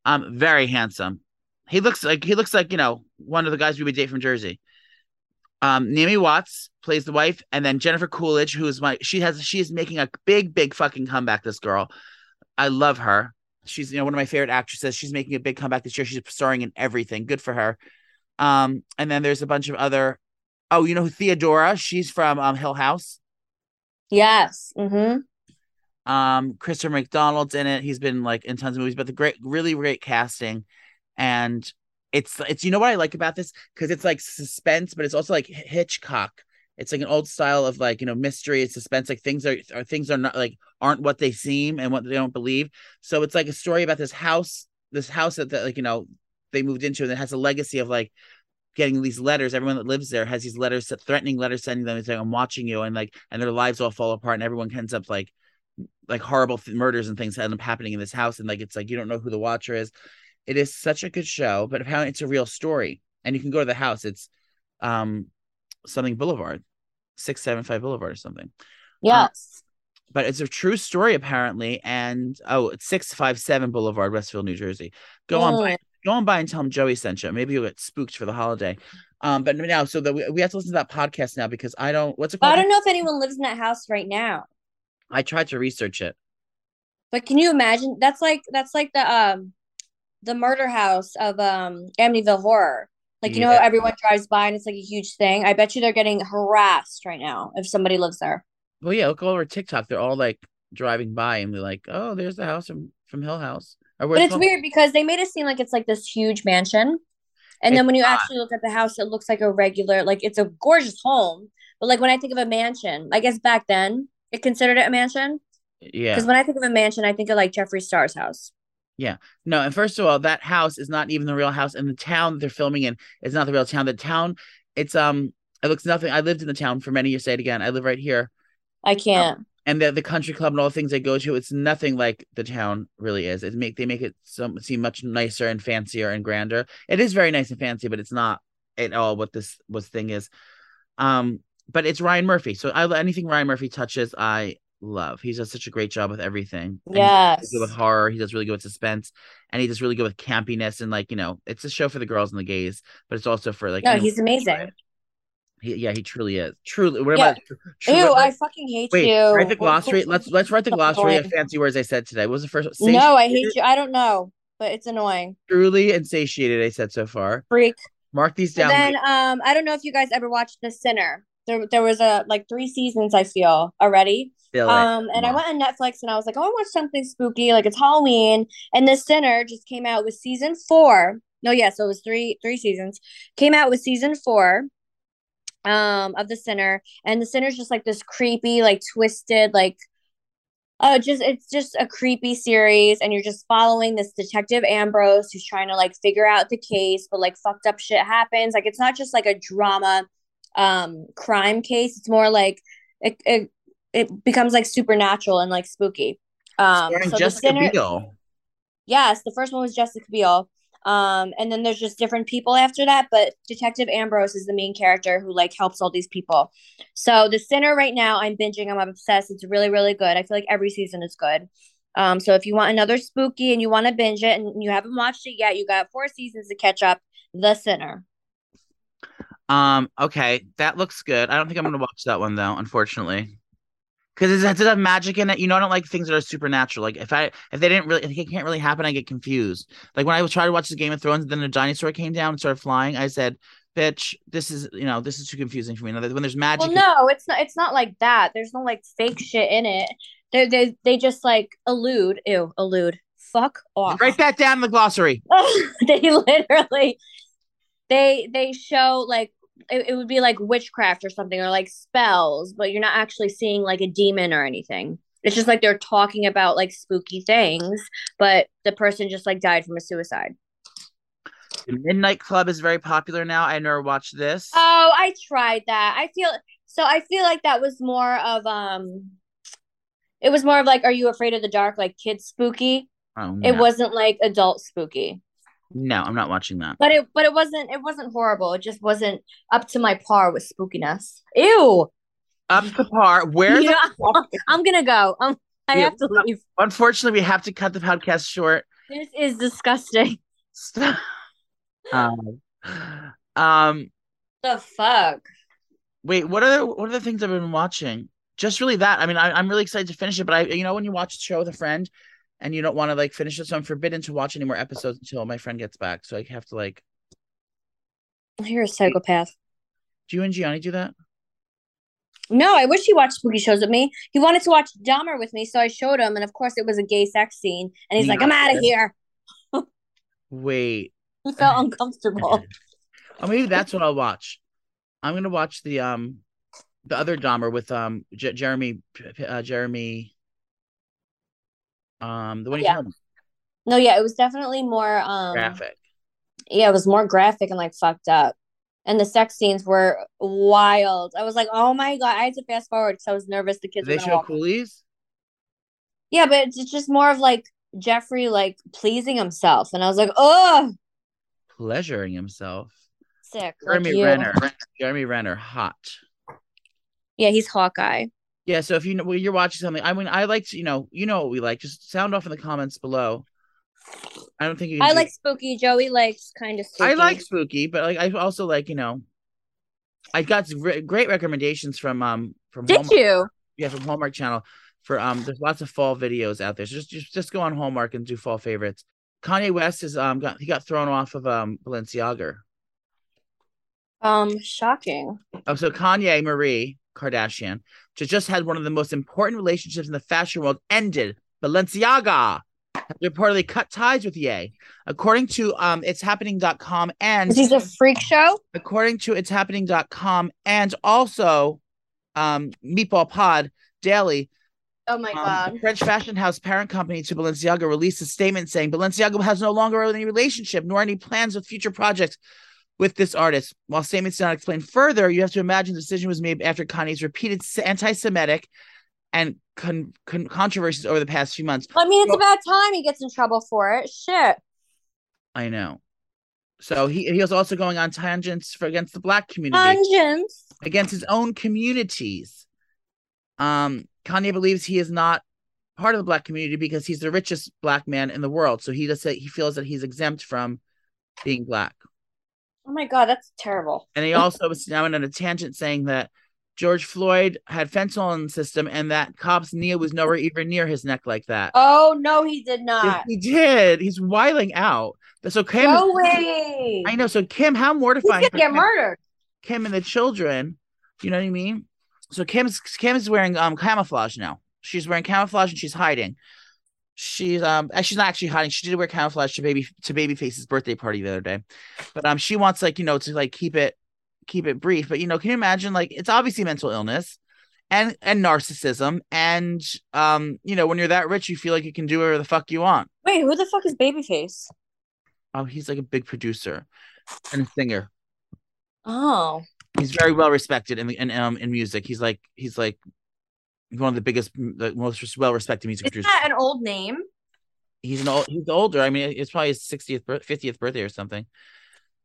B: Um, very handsome. He looks like he looks like you know one of the guys we would date from Jersey. Um, Naomi Watts plays the wife, and then Jennifer Coolidge, who is my she has she is making a big big fucking comeback. This girl, I love her. She's you know one of my favorite actresses. She's making a big comeback this year. She's starring in everything. Good for her. Um, and then there's a bunch of other. Oh, you know Theodora? She's from um Hill House.
C: Yes. Mm-hmm.
B: Um, Christopher McDonald's in it. He's been like in tons of movies, but the great, really great casting, and it's it's you know what I like about this because it's like suspense, but it's also like Hitchcock. It's like an old style of like you know mystery and suspense. Like things are, are things are not like aren't what they seem and what they don't believe. So it's like a story about this house, this house that, that like you know they moved into, and it has a legacy of like getting these letters. Everyone that lives there has these letters, threatening letters, sending them and saying, "I'm watching you," and like, and their lives all fall apart, and everyone ends up like, like horrible th- murders and things end up happening in this house, and like it's like you don't know who the watcher is. It is such a good show, but apparently it's a real story, and you can go to the house. It's, um, something Boulevard, six seven five Boulevard or something.
C: Yes.
B: But it's a true story apparently, and oh, it's six five seven Boulevard, Westfield, New Jersey. Go on by
C: Mm.
B: go on by and tell him Joey sent you. Maybe you'll get spooked for the holiday. Um, but now, so that we, we have to listen to that podcast now because I don't. What's it called?
C: I don't know if anyone lives in that house right now.
B: I tried to research it.
C: But can you imagine? That's like that's like the um the murder house of um Amityville Horror. Like you know
B: Yeah.
C: how everyone drives by and it's like a huge thing. I bet you they're getting harassed right now if somebody lives there.
B: Well, yeah, look over TikTok. They're all like driving by and they're like, "Oh, there's the house from from Hill House." Or
C: But it's weird because they made it seem like it's like this huge mansion. And then when you
B: not.
C: actually look at the house, it looks like a regular, like it's a gorgeous home. But like when I think of a mansion, I guess back then it considered it a mansion.
B: Yeah.
C: Because when I think of a mansion, I think of like Jeffree Star's house. Yeah.
B: No, and first of all, that house is not even the real house, and the town that they're filming in is not the real town. The town, it's um, it looks nothing. I lived in the town for many years. Say it again. I live right here.
C: I can't.
B: and the the country club and all the things they go to, it's nothing like the town really is. It make they make it some seem much nicer and fancier and grander. It is very nice and fancy, but it's not at all what this was thing is. Um, but it's Ryan Murphy, so I anything Ryan Murphy touches, I love. He does such a great job with everything. And he does
C: Yes.
B: really good with horror. He does really good with suspense, and he does really good with campiness and like you know, it's a show for the girls and the gays, but it's also for like
C: No, he's amazing.
B: He, yeah, he truly is. Truly, what
C: Yeah.
B: about tru-
C: Ew, I fucking hate
B: Wait,
C: you.
B: write the glossary. Let's let's write the glossary of fancy words I said today. What was the first one?
C: No, I hate you. I don't know, but it's annoying.
B: Truly insatiated. I said so far.
C: Freak.
B: Mark these
C: And
B: down.
C: then um, I don't know if you guys ever watched The Sinner. There, there was a like three seasons I feel already.
B: It.
C: Um, and I went on Netflix and I was like, oh, I want something spooky, like it's Halloween. And The Sinner just came out with season four. No, yeah, so it was three three seasons. Came out with season four um of The Sinner. And The Sinner's just like this creepy, like twisted, like uh just it's just a creepy series, and you're just following this detective Ambrose who's trying to like figure out the case, but like fucked up shit happens. Like it's not just like a drama um crime case, it's more like it, it it becomes like supernatural and like spooky. Um, so
B: Jessica
C: the Sinner,
B: Biel.
C: yes, the first one was Jessica Biel. Um, and then there's just different people after that, but Detective Ambrose is the main character who like helps all these people. So the Sinner right now, I'm binging. I'm obsessed. It's really, really good. I feel like every season is good. Um, so if you want another spooky and you want to binge it and you haven't watched it yet, you got four seasons to catch up. The Sinner.
B: Um. Okay, that looks good. I don't think I'm gonna watch that one though, unfortunately, because it does have magic in it. You know, I don't like things that are supernatural. Like if I if they didn't really, if it can't really happen, I get confused. Like when I was trying to watch the Game of Thrones, then a dinosaur came down and started flying. I said, "Bitch, this is you know this is too confusing for me." Now, When there's magic,
C: Well, no, it's not. It's not like that. There's no like fake shit in it. They they they just like elude. Ew, elude. Fuck off.
B: write that down in the glossary.
C: they literally they they show like it, it would be like witchcraft or something or like spells, but you're not actually seeing like a demon or anything. It's just like they're talking about like spooky things, but the person just like died from a suicide.
B: The Midnight Club is very popular now. I never watched this.
C: Oh, I tried that. I feel so I feel like that was more of um it was more of like are you afraid of the dark like kids spooky?
B: oh,
C: It wasn't like adult spooky.
B: No, I'm not watching that.
C: But it but it wasn't it wasn't horrible. It just wasn't up to my par with spookiness. Ew.
B: Up to par. Where
C: I'm gonna go. Um, I
B: Yeah.
C: have to leave.
B: Unfortunately, we have to cut the podcast short.
C: This is disgusting.
B: Stop. um, um,
C: The fuck?
B: wait, what are the what are the things I've been watching? Just really that. I mean, I, I'm really excited to finish it, but I, you know, when you watch a show with a friend and you don't want to like finish it, so I'm forbidden to watch any more episodes until my friend gets back. So I have to like.
C: You're a psychopath.
B: Do you and Gianni do that?
C: No, I wish he watched spooky shows with me. He wanted to watch Dahmer with me, so I showed him, and of course it was a gay sex scene. And he's like, "I'm out of here."
B: Wait.
C: He felt uncomfortable.
B: Oh, maybe that's what I'll watch. I'm gonna watch the um, the other Dahmer with um J- Jeremy, uh, Jeremy. Um, the one you
C: Yeah. No, yeah, it was definitely more um
B: graphic.
C: yeah, it was more graphic and like fucked up. And the sex scenes were wild. I was like, oh my god, I had to fast forward because I was nervous the
B: Did
C: kids
B: they
C: were gonna
B: show
C: walk.
B: coolies?
C: Yeah, but it's just more of like Jeffrey like pleasing himself, and I was like, oh,
B: Pleasuring himself.
C: sick.
B: Jeremy
C: you.
B: Renner. Jeremy Renner, hot.
C: Yeah, he's Hawkeye.
B: Yeah, so if you know well, you're watching something, I mean, I like to, you know, you know what we like. Just sound off in the comments below. I don't think you.
C: I like spooky. Joey likes kind of spooky.
B: I like spooky, but like I also like, you know, I got some gre- great recommendations from um from
C: Did
B: Hallmark.
C: you?
B: Yeah, from Hallmark Channel for um. There's lots of fall videos out there. So just just just go on Hallmark and do fall favorites. Kanye West is um got he got thrown off of um Balenciaga.
C: Um, shocking.
B: Oh, so Kanye Marie Kardashian just just had one of the most important relationships in the fashion world ended. Balenciaga has reportedly cut ties with Ye. According to um it's happening.com and
C: Is a freak show?
B: according to it's happening.com and also um Meatball Pod Daily,
C: Oh my
B: um,
C: god.
B: the French fashion house parent company to Balenciaga released a statement saying Balenciaga has no longer any relationship nor any plans with future projects with this artist. While statements not explain further, you have to imagine the decision was made after Kanye's repeated anti-Semitic and con- con- controversies over the past few months.
C: I mean, it's
B: Well-
C: about time he gets in trouble for it. Shit.
B: I know. So he he was also going on tangents for against the black community,
C: Tangents.
B: against his own communities. Um, Kanye believes he is not part of the black community because he's the richest black man in the world. So he does say he feels that he's exempt from being black.
C: Oh my god, that's terrible.
B: And he also was now on a tangent saying that George Floyd had fentanyl in the system and that cop's knee was nowhere even near his neck like that.
C: Oh no, he did not.
B: he did. He's wiling out. So Kim,
C: No way.
B: I know. So Kim, how
C: He's
B: mortifying
C: gonna get
B: Kim,
C: murdered.
B: Kim and the children. You know what I mean? So Kim's Kim's wearing um camouflage now. She's wearing camouflage and she's hiding. She's um she's not actually hiding. She did wear camouflage to baby to Babyface's birthday party the other day, but um she wants like you know to like keep it keep it brief. But you know, can you imagine like it's obviously mental illness and and narcissism and um you know when you're that rich you feel like you can do whatever the fuck you want.
C: Wait, who the fuck is Babyface?
B: Oh, he's like a big producer and a singer.
C: Oh.
B: He's very well respected in the in um in music. He's like he's like one of the biggest, the most well respected music
C: Is
B: producers.
C: that an old name?
B: He's an old, he's older. I mean, it's probably his 60th, 50th birthday or something.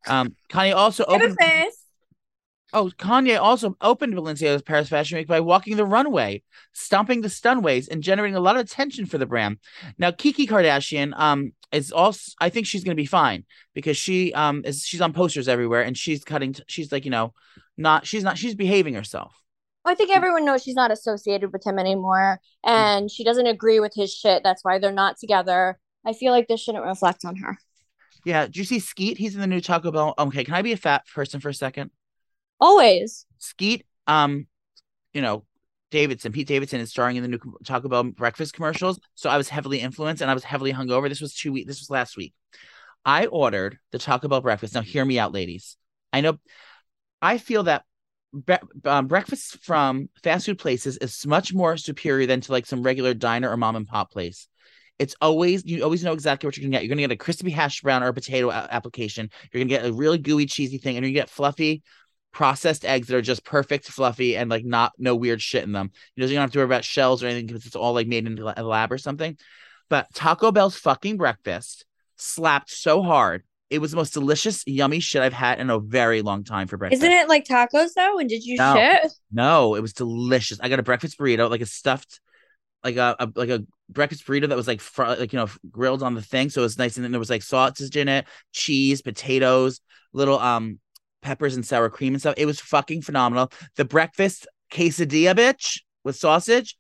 B: Um, Kanye also opened. Oh, Kanye also opened Balenciaga's Paris Fashion Week by walking the runway, stomping the stunways, and generating a lot of attention for the brand. Now, Kiki Kardashian, um, is also. I think she's gonna be fine because she, um, is she's on posters everywhere and she's cutting. T- she's like, you know, not. She's not. She's behaving herself.
C: I think everyone knows she's not associated with him anymore, and she doesn't agree with his shit. That's why they're not together. I feel like this shouldn't reflect on her.
B: Yeah. Do you see Skeet? He's in the new Taco Bell. Okay, can I be a fat person for a second?
C: Always.
B: Skeet, um, you know, Davidson, Pete Davidson is starring in the new Taco Bell breakfast commercials. So I was heavily influenced and I was heavily hungover. This was two weeks. This was last week. I ordered the Taco Bell breakfast. Now, hear me out, ladies. I know, I feel that bre- um, breakfast from fast food places is much more superior than to like some regular diner or mom and pop place. It's always you always know exactly what you're gonna get. You're gonna get a crispy hash brown or a potato a- application. You're gonna get a really gooey, cheesy thing, and you're get fluffy processed eggs that are just perfect, fluffy, and like not no weird shit in them. You you don't have to worry about shells or anything because it's all like made in a lab or something. But Taco Bell's fucking breakfast slapped so hard. It was the most delicious, yummy shit I've had in a very long time for breakfast.
C: Isn't it like tacos though? And did you
B: No.
C: shit?
B: No, it was delicious. I got a breakfast burrito, like a stuffed, like a, a like a breakfast burrito that was like fr- like you know grilled on the thing, so it was nice. And then there was like sausage in it, cheese, potatoes, little um peppers and sour cream and stuff. It was fucking phenomenal. The breakfast quesadilla, bitch, with sausage,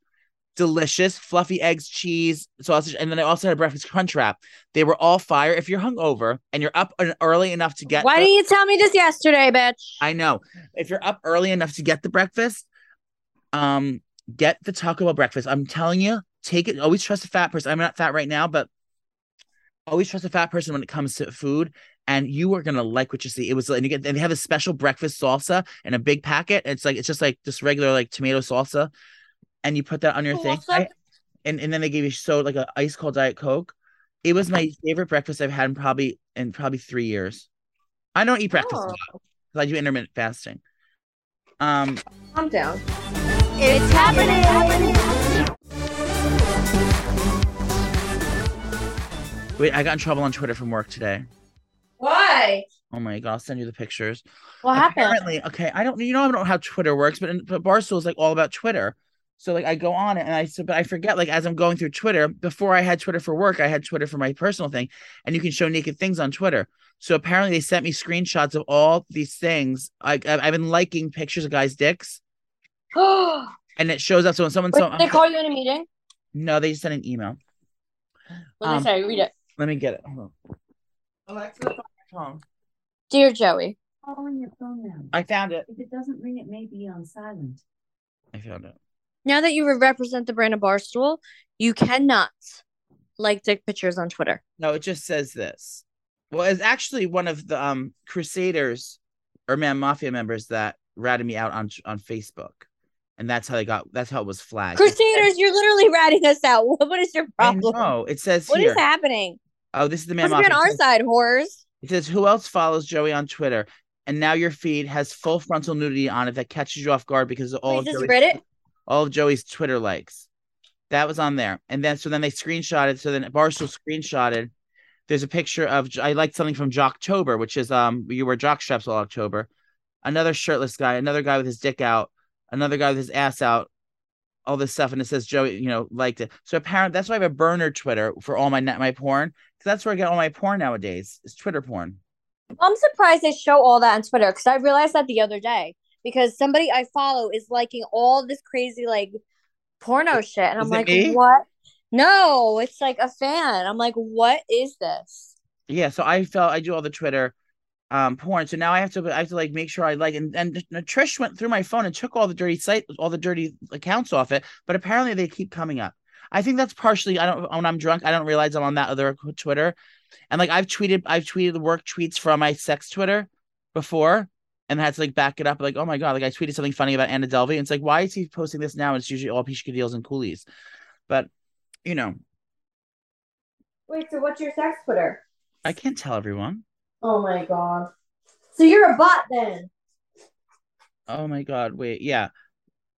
B: delicious, fluffy eggs, cheese, sausage, and then I also had a breakfast crunch wrap. They were all fire. If you're hungover and you're up early enough to get
C: Why
B: the-
C: didn't you tell me this yesterday, bitch?
B: I know. If you're up early enough to get the breakfast, um, get the Taco Bell breakfast. I'm telling you, take it. Always trust a fat person. I'm not fat right now, but always trust a fat person when it comes to food. And you are gonna like what you see. It was and you get and they have a special breakfast salsa in a big packet. It's like it's just like just regular like tomato salsa, and you put that on your thing. I- and and then they gave you so like a ice cold diet coke. It was my favorite breakfast I've had in probably in probably three years. I don't eat breakfast a
C: Oh.
B: I do intermittent fasting. Um,
C: Calm down.
A: It's happening.
B: wait, I got in trouble on Twitter from work today.
C: Why?
B: Oh my god, I'll send you the pictures.
C: What happened?
B: Apparently, okay, I don't, you know, I don't know how Twitter works, but in, but Barstool is like all about Twitter. So like I go on it and I so but I forget like as I'm going through Twitter before I had Twitter for work I had Twitter for my personal thing and you can show naked things on Twitter. So apparently they sent me screenshots of all these things. I I've I've been liking pictures of guys' dicks and it shows up. So when someone so
C: they call you in a meeting?
B: no, they just sent an email.
C: What did
B: Um,
C: they say? Read it.
B: Let me get it. Hold on. Alexa, find phone.
C: Dear Joey.
D: Call on your phone now.
B: I found it.
D: If it doesn't ring, it may be on silent.
B: I found it.
C: Now that you represent the brand of Barstool, you cannot like dick pictures on Twitter.
B: No, it just says this. Well, it's actually one of the um Crusaders or Man Mafia members that ratted me out on on Facebook, and that's how they got. That's how it was flagged.
C: Crusaders, you're literally ratting us out. What, what is your problem?
B: know. It says
C: What
B: here.
C: is happening?
B: oh, this is the Man
C: Must
B: Mafia.
C: on our side, whores.
B: It says, "Who else follows Joey on Twitter?" And now your feed has full frontal nudity on it that catches you off guard because of all
C: Wait, is this
B: Joey's,
C: Reddit?
B: All of Joey's Twitter likes. That was on there. And then so then they screenshotted. So then Barstool screenshotted. There's a picture of I liked something from Jocktober, which is um you wear jock straps all October. Another shirtless guy, another guy with his dick out, another guy with his ass out, all this stuff, and it says Joey, you know, liked it. So apparently that's why I have a burner Twitter for all my my porn. Because that's where I get all my porn nowadays. Is Twitter porn.
C: I'm surprised they show all that on Twitter because I realized that the other day because somebody I follow is liking all this crazy like porno shit, and I'm
B: Is
C: like, what? No, it's like a fan. I'm like, what is this?
B: Yeah, so I felt I do all the Twitter um porn. So now I have to I have to like make sure I like and, and Trish went through my phone and took all the dirty site all the dirty accounts off it, but apparently they keep coming up. I think that's partially I don't when I'm drunk, I don't realize I'm on that other Twitter. And like I've tweeted I've tweeted the work tweets from my sex Twitter before and had to like back it up like, oh my god, like I tweeted something funny about Anna Delvey. And it's like, why is he posting this now? It's usually all Pishka deals and coolies. But you know,
C: Wait, so what's your sex Twitter?
B: I can't tell everyone.
C: Oh my god. So you're a bot then?
B: Oh my god, wait, yeah.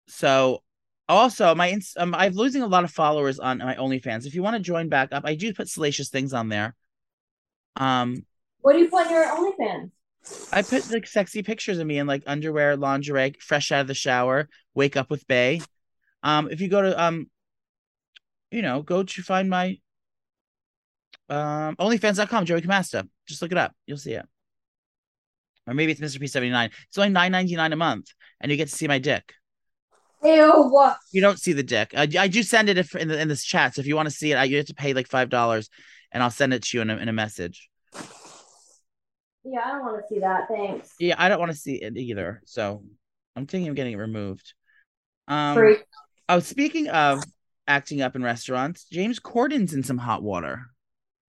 B: So also my ins- um, I'm losing a lot of followers on my OnlyFans. If you want to join back up, I do put salacious things on there. Um,
C: What do you put in your OnlyFans?
B: I put like sexy pictures of me in like underwear, lingerie, fresh out of the shower, wake up with Bay. Um, if you go to um, you know, go to find my um OnlyFans.com, Joey Camasta. Just look it up, you'll see it. Or maybe it's Mr. P79. It's only nine ninety nine a month, and you get to see my dick.
C: Ew, what?
B: You don't see the dick. I, I do send it if in the, in this chat. So if you want to see it, I, you have to pay like five dollars, and I'll send it to you in a, in a message.
C: Yeah, I don't want to see that. Thanks.
B: Yeah, I don't want to see it either. So I'm thinking of getting it removed. Um,
C: Freak.
B: oh, speaking of acting up in restaurants, James Corden's in some hot water.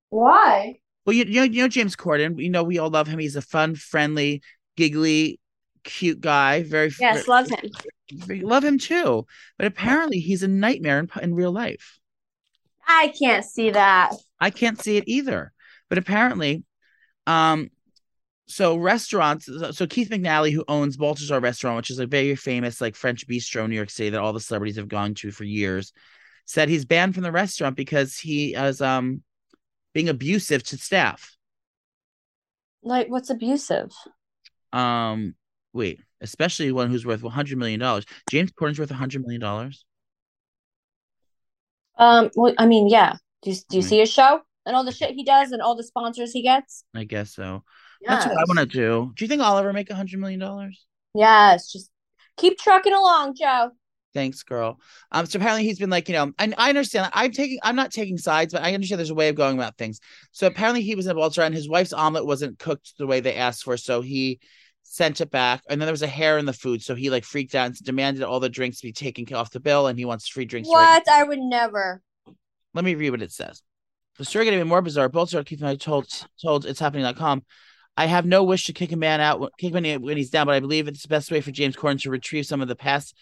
C: Why?
B: Well, you, you know, you know James Corden. You know we all love him. He's a fun, friendly, giggly, cute guy. Very
C: Yes, love him.
B: love him too. But apparently, he's a nightmare in, in real life.
C: I can't see that.
B: I can't see it either. But apparently, um, so restaurants. So Keith McNally, who owns Balthazar Restaurant, which is a very famous like French bistro in New York City that all the celebrities have gone to for years, said he's banned from the restaurant because he is um being abusive to staff.
C: Like, what's abusive?
B: Um, wait, especially one who's worth one hundred million dollars. James Corden's worth hundred million dollars.
C: Um, well, I mean, yeah. Do you, do you see his show and all the shit he does and all the sponsors he gets?
B: I guess so. That's what I want to do. Do you think I'll ever make a hundred million dollars?
C: Yes, just keep trucking along, Joe.
B: Thanks, girl. Um, so apparently he's been like, you know, and I understand. I'm taking, I'm not taking sides, but I understand there's a way of going about things. So apparently he was in Baltimore, and his wife's omelet wasn't cooked the way they asked for, so he sent it back. And then there was a hair in the food, so he like freaked out and demanded all the drinks be taken off the bill, and he wants free drinks. right
C: What? I would never.
B: Let me read what it says. The story getting even more bizarre. Bolter keeping I told told it's happening.com. I have no wish to kick a man out kick him when he's down, but I believe it's the best way for James Corden to retrieve some of the past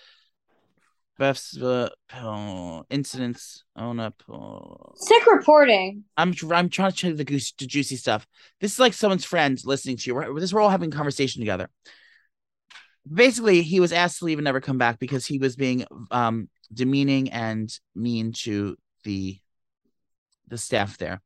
B: best uh, oh, incidents. Own up. oh.
C: Sick reporting.
B: I'm I'm trying to check the, goose, the juicy stuff. This is like someone's friend listening to you. We're, this we're all having a conversation together. Basically, he was asked to leave and never come back because he was being um demeaning and mean to the the staff there.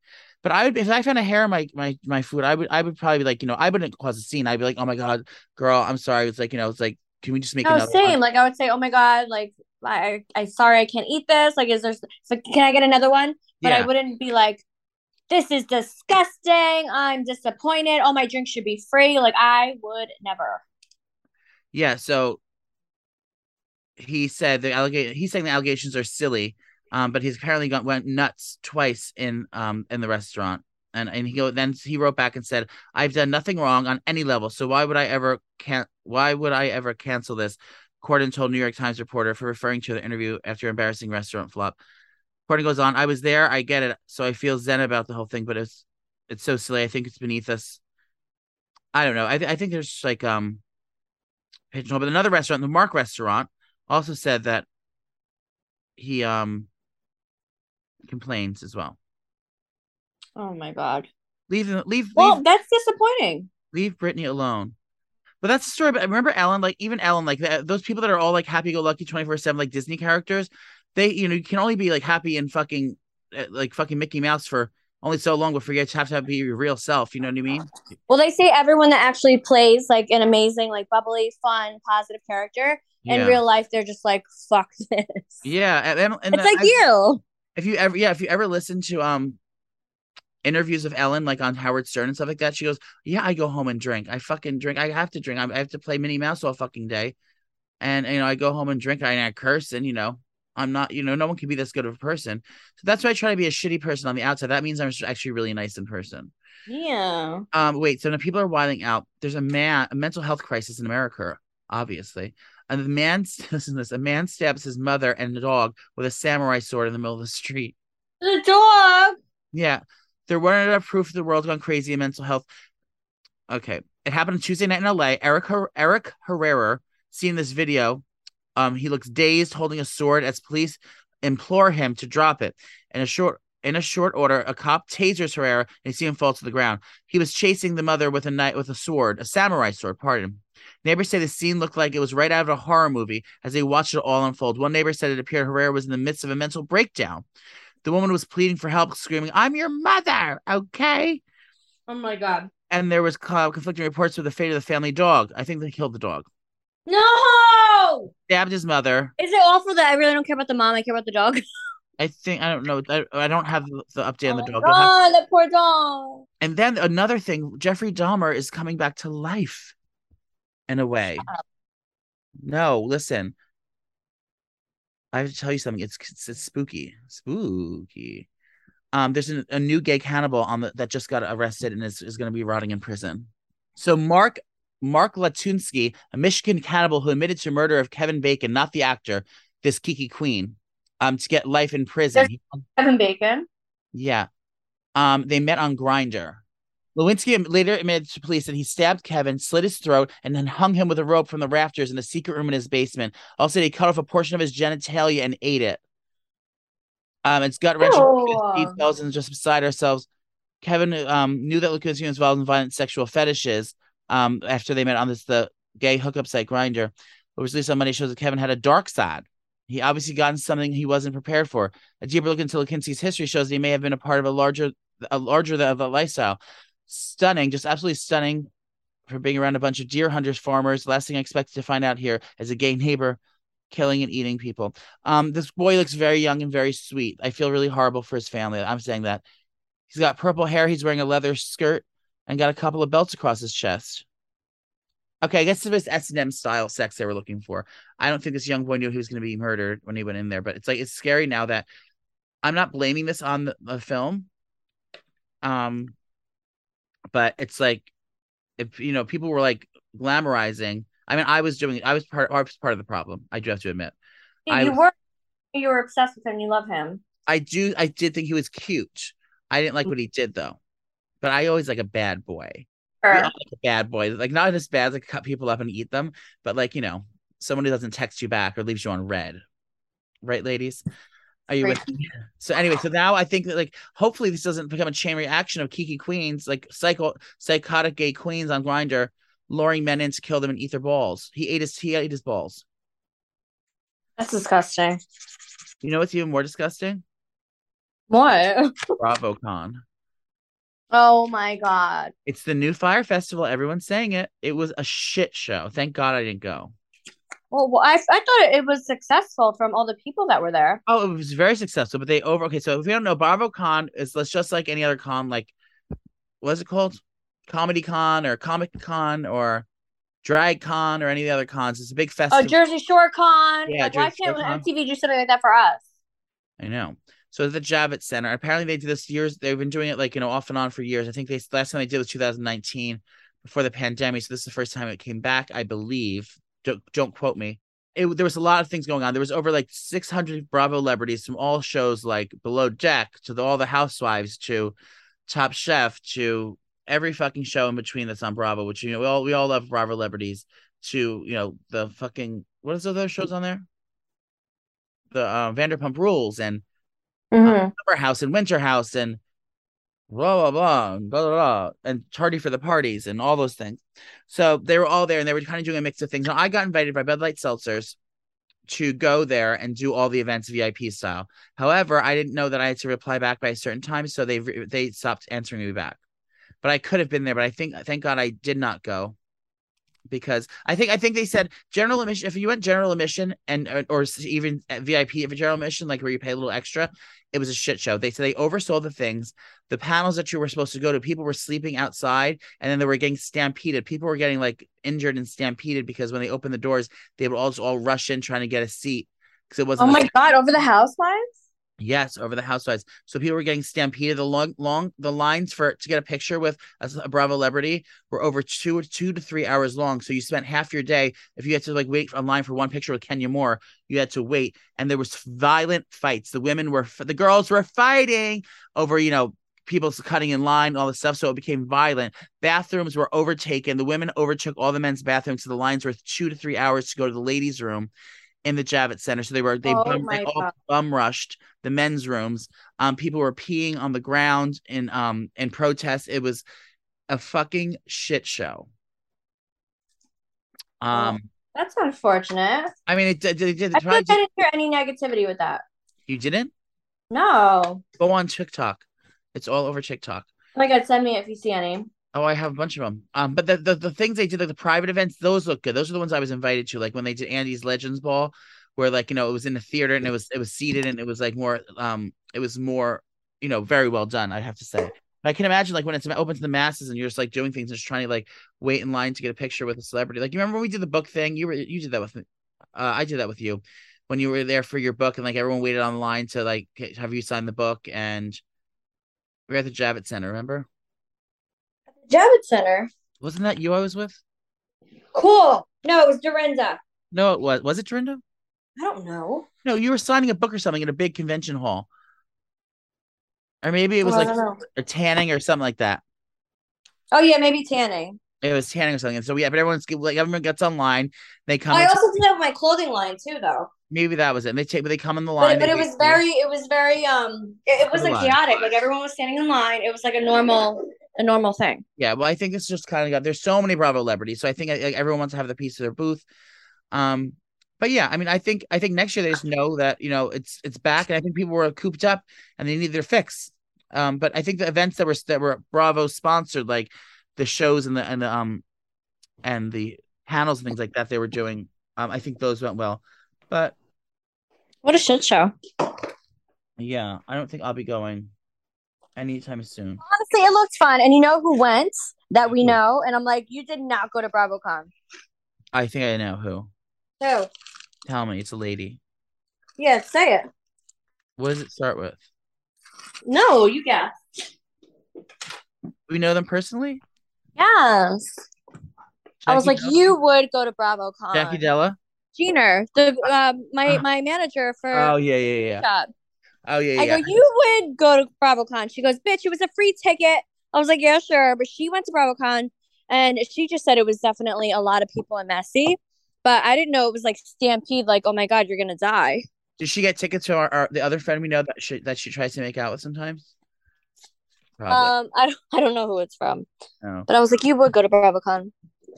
B: But I would if I found a hair in my my my food, I would I would probably be like, you know, I wouldn't cause a scene. I'd be like, oh my god, girl, I'm sorry. It's like, you know, it's like, can we just make
C: No,
B: another
C: same.
B: one?
C: Like I would say, oh my god, like I, I sorry, I can't eat this. Like, is there? So can I get another one? But
B: yeah.
C: I wouldn't be like, this is disgusting. I'm disappointed. All my drinks should be free. Like I would never.
B: Yeah, so he said the allegation he's saying the allegations are silly, um, but he's apparently got went nuts twice in um in the restaurant. And and he then he wrote back and said, I've done nothing wrong on any level. So why would I ever can why would I ever cancel this? Corden told New York Times reporter for referring to the interview after embarrassing restaurant flop. Corden goes on, I was there, I get it. So I feel zen about the whole thing, but it's it's so silly. I think it's beneath us. I don't know. I th- I think there's like um. But another restaurant, the Mark restaurant, also said that he um complains as well.
C: Oh my god.
B: Leave leave
C: Well,
B: leave,
C: that's disappointing.
B: leave Brittany alone. But that's the story. But remember Ellen, like even Ellen, like those people that are all like happy-go-lucky, twenty-four seven, like Disney characters. They, you know, you can only be like happy and fucking uh, like fucking Mickey Mouse for only so long before you have to be your real self. You know what I mean?
C: Well, they say everyone that actually plays like an amazing, like bubbly, fun, positive character in real life, they're just like, fuck this.
B: Yeah, and, and, and
C: It's like
B: I-
C: you.
B: If you ever yeah if you ever listen to um interviews of ellen like on howard stern and stuff like that she goes yeah i go home and drink. I fucking drink. I have to drink. I I have to play minnie mouse all fucking day. And you know i go home and drink and i curse and you know i'm not you know no one can be this good of a person. So that's why i try to be a shitty person on the outside. That means i'm actually really nice in person.
C: Yeah.
B: um wait so now people are wilding out. There's a man a mental health crisis in america obviously and the man listen to this a man stabs his mother and the dog with a samurai sword in the middle of the street
C: The dog.
B: yeah. There weren't enough proof the world's gone crazy in mental health. Okay. It happened on Tuesday night in LA. Eric Her- Eric Herrera seen this video. Um, he looks dazed, holding a sword as police implore him to drop it. In a short in a short order, a cop tasers Herrera and you see him fall to the ground. He was chasing the mother with a knife with a sword, a samurai sword, pardon. Neighbors say the scene looked like it was right out of a horror movie as they watched it all unfold. One neighbor said it appeared Herrera was in the midst of a mental breakdown. The woman was pleading for help, screaming, I'm your mother, okay?
C: Oh my god.
B: And there was uh, conflicting reports of the fate of the family dog. I think they killed the dog.
C: No.
B: Stabbed his mother.
C: Is it awful that I really don't care about the mom? I care about the dog.
B: I think, I don't know. I, I don't have the, the update on the
C: oh
B: dog. have-
C: god, poor dog.
B: and then another thing Jeffrey Dahmer is coming back to life in a way. No, listen. I have to tell you something. It's it's, it's spooky, spooky. Um, there's an, a new gay cannibal on the that just got arrested and is, is going to be rotting in prison. So Mark Mark Latunski, a Michigan cannibal who admitted to murder of Kevin Bacon, not the actor, this Kiki Queen, um, to get life in prison. He-
C: Kevin Bacon.
B: yeah. Um, they met on Grindr. Lewinsky later admitted to police that he stabbed Kevin, slit his throat, and then hung him with a rope from the rafters in a secret room in his basement. Also, he cut off a portion of his genitalia and ate it. Um, it's gut wrenching
C: Ew.
B: details and just beside ourselves. Kevin um knew that Lewinsky was involved in violent sexual fetishes. Um, after they met on this the gay hookup site Grindr, what was released on Monday shows that Kevin had a dark side. He obviously gotten something he wasn't prepared for. A deeper look into Lewinsky's history shows that he may have been a part of a larger, a larger than of a lifestyle. Stunning, just absolutely stunning for being around a bunch of deer hunters, farmers. Last thing I expected to find out here is a gay neighbor killing and eating people. Um, this boy looks very young and very sweet. I feel really horrible for his family. I'm saying that. He's got purple hair. He's wearing a leather skirt and got a couple of belts across his chest. Okay, I guess it was S and M style sex they were looking for. I don't think this young boy knew he was going to be murdered when he went in there, but it's like it's scary now that I'm not blaming this on the, the film. Um, but it's like if you know people were like glamorizing. I mean, I was doing. I was part. I was part of the problem. I do have to admit. I
C: you
B: was-
C: were you were obsessed with him. You love him.
B: I do. I did think he was cute. I didn't like mm. what he did though. But I always like a bad boy.
C: Sure.
B: like a bad boy. Like not as bad as like cut people up and eat them, but like you know, someone who doesn't text you back or leaves you on red. Right, ladies? Are you with me? So anyway, so now I think that like hopefully this doesn't become a chain reaction of Kiki Queens, like psycho psychotic gay queens on Grindr, luring men in to kill them and eat their balls. He ate his he ate his balls.
C: That's disgusting.
B: You know what's even more disgusting?
C: What?
B: BravoCon.
C: Oh my god.
B: It's the new Fyre Festival. Everyone's saying it. It was a shit show. Thank God I didn't go.
C: Well, well, I I thought it was successful from all the people that were there.
B: Oh, it was very successful, but they over. Okay, so if you don't know, BravoCon is let's just like any other con, like what's it called? Comedy Con or Comic Con or Drag Con or any of the other cons. It's a big
C: oh,
B: festival. Oh.
C: Jersey Shore Con.
B: Yeah,
C: like, why
B: Jersey
C: can't
B: Shore.
C: MTV do something like that for us?
B: I know. So the Javits Center. Apparently they did this years. They've been doing it like you know off and on for years. I think they last time they did was 2019 before the pandemic. So this is the first time it came back, I believe. Don't don't quote me. It, there was a lot of things going on. There was over like 600 Bravo celebrities from all shows like Below Deck to the, all the Housewives to Top Chef to every fucking show in between that's on Bravo. Which you know we all we all love Bravo celebrities. To you know the fucking what is those other shows on there? The uh, Vanderpump Rules and
C: Mm-hmm.
B: Summer House and Winter House and blah blah blah blah blah, and tardy for the parties and all those things. So they were all there and they were kind of doing a mix of things. Now I got invited by Bud Light Seltzers to go there and do all the events VIP style. However, I didn't know that I had to reply back by a certain time, so they they stopped answering me back. But I could have been there, but I think thank God I did not go because I think I think they said general admission. If you went general admission and uh, or even VIP if a general admission, like where you pay a little extra, it was a shit show. They said they oversold the things. The panels that you were supposed to go to, people were sleeping outside, and then they were getting stampeded. People were getting like injured and stampeded because when they opened the doors, they would all all rush in trying to get a seat because it wasn't.
C: Oh
B: a-
C: my god, over the house housewives?
B: Yes, over the housewives. So people were getting stampeded. The long, long, the lines for to get a picture with a, a Bravo celebrity were over two, two to three hours long. So you spent half your day. If you had to like wait online for one picture with Kenya Moore, you had to wait, and there was violent fights. The women were, the girls were fighting over, you know, people cutting in line, all this stuff. So it became violent. Bathrooms were overtaken. The women overtook all the men's bathrooms. So the lines were two to three hours to go to the ladies' room in the Javits Center. So they were they,
C: Oh
B: bum, they all bum rushed the men's rooms. Um, people were peeing on the ground in um in protest. It was a fucking shit show. Um,
C: That's unfortunate.
B: I mean, it did. Did.
C: I feel like I didn't hear any negativity with that.
B: you didn't
C: No.
B: go on TikTok. It's all over TikTok.
C: Oh my god, send me if you see any.
B: Oh, I have a bunch of them. Um, but the, the the things they did, like the private events, those look good. Those are the ones I was invited to. Like when they did Andy's Legends Ball, where like you know it was in a theater and it was it was seated and it was like more um it was more you know very well done. I have to say. But I can imagine like when it's open to the masses and you're just like doing things and just trying to like wait in line to get a picture with a celebrity. Like you remember when we did the book thing? You were you did that with me. Uh, I did that with you when you were there for your book and like everyone waited online to like have you sign the book and we were at the Javits Center. Remember?
C: Javits Center.
B: Wasn't that you I was with?
C: Cool. No, it was Dorinda.
B: No, it was. Was it Dorinda?
C: I don't know.
B: No, you were signing a book or something in a big convention hall. Or maybe it was
C: Oh,
B: like a tanning or something like that.
C: Oh yeah, maybe tanning.
B: It was tanning or something. And so yeah, but everyone's like everyone gets online. They come.
C: I also did have my clothing line too, though.
B: maybe that was it. And they take, but they come in the line.
C: But, but it was very, it was very, um, it, it was
B: Hold
C: like chaotic. Like everyone was standing in line. It was like a normal, a normal thing.
B: Yeah, well, I think it's just kind of got. There's so many Bravo celebrities, so I think like, everyone wants to have the piece of their booth. Um, but yeah, I mean, I think I think next year they just know that you know it's it's back, and I think people were cooped up and they need their fix. Um, but I think the events that were that were Bravo sponsored, like the shows and the and the um and the panels and things like that they were doing, um, I think those went well. But
C: What a shit show.
B: yeah, I don't think I'll be going anytime soon.
C: Honestly, it looked fun. And you know who went that we know? And I'm like, you did not go to BravoCon.
B: I think I know who.
C: Who?
B: Tell me, it's a lady.
C: Yeah, say it.
B: What does it start with?
C: No, you guess.
B: We know them personally.
C: Yes. I was like,
B: Della?
C: you would go to BravoCon.
B: Jackie Della.
C: Jeaner, the um, my
B: Uh,
C: my manager for
B: Oh yeah, yeah, yeah.
C: job.
B: Oh yeah,
C: I
B: yeah.
C: go, you would go to BravoCon. She goes, bitch, it was a free ticket. I was like, yeah, sure. But she went to BravoCon and she just said it was definitely a lot of people and messy. But I didn't know it was like stampede, like, oh my God, you're gonna die.
B: Did she get tickets to our, our the other friend we know that she that she tries to make out with sometimes? Probably.
C: Um, I don't I don't know who it's from.
B: no.
C: But I was like, you would go to BravoCon.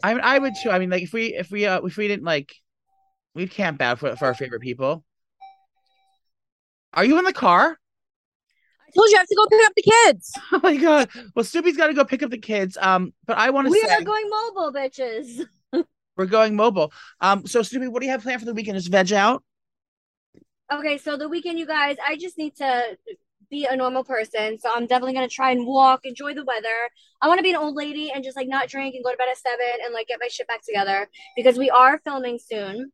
B: I mean, I would too. I mean, like if we if we uh, if we didn't like, we'd camp out for for our favorite people. Are you in the car?
C: I told you I have to go pick up the kids.
B: Oh my god! Well, Snooki's got to go pick up the kids. Um, but I want to
C: We
B: say
C: are going mobile, bitches.
B: we're going mobile. Um, so Snoopy, what do you have planned for the weekend? Just veg out?
C: Okay, so the weekend, you guys, I just need to be a normal person. So I'm definitely gonna try and walk, enjoy the weather. I want to be an old lady and just like not drink and go to bed at seven and like get my shit back together because we are filming soon.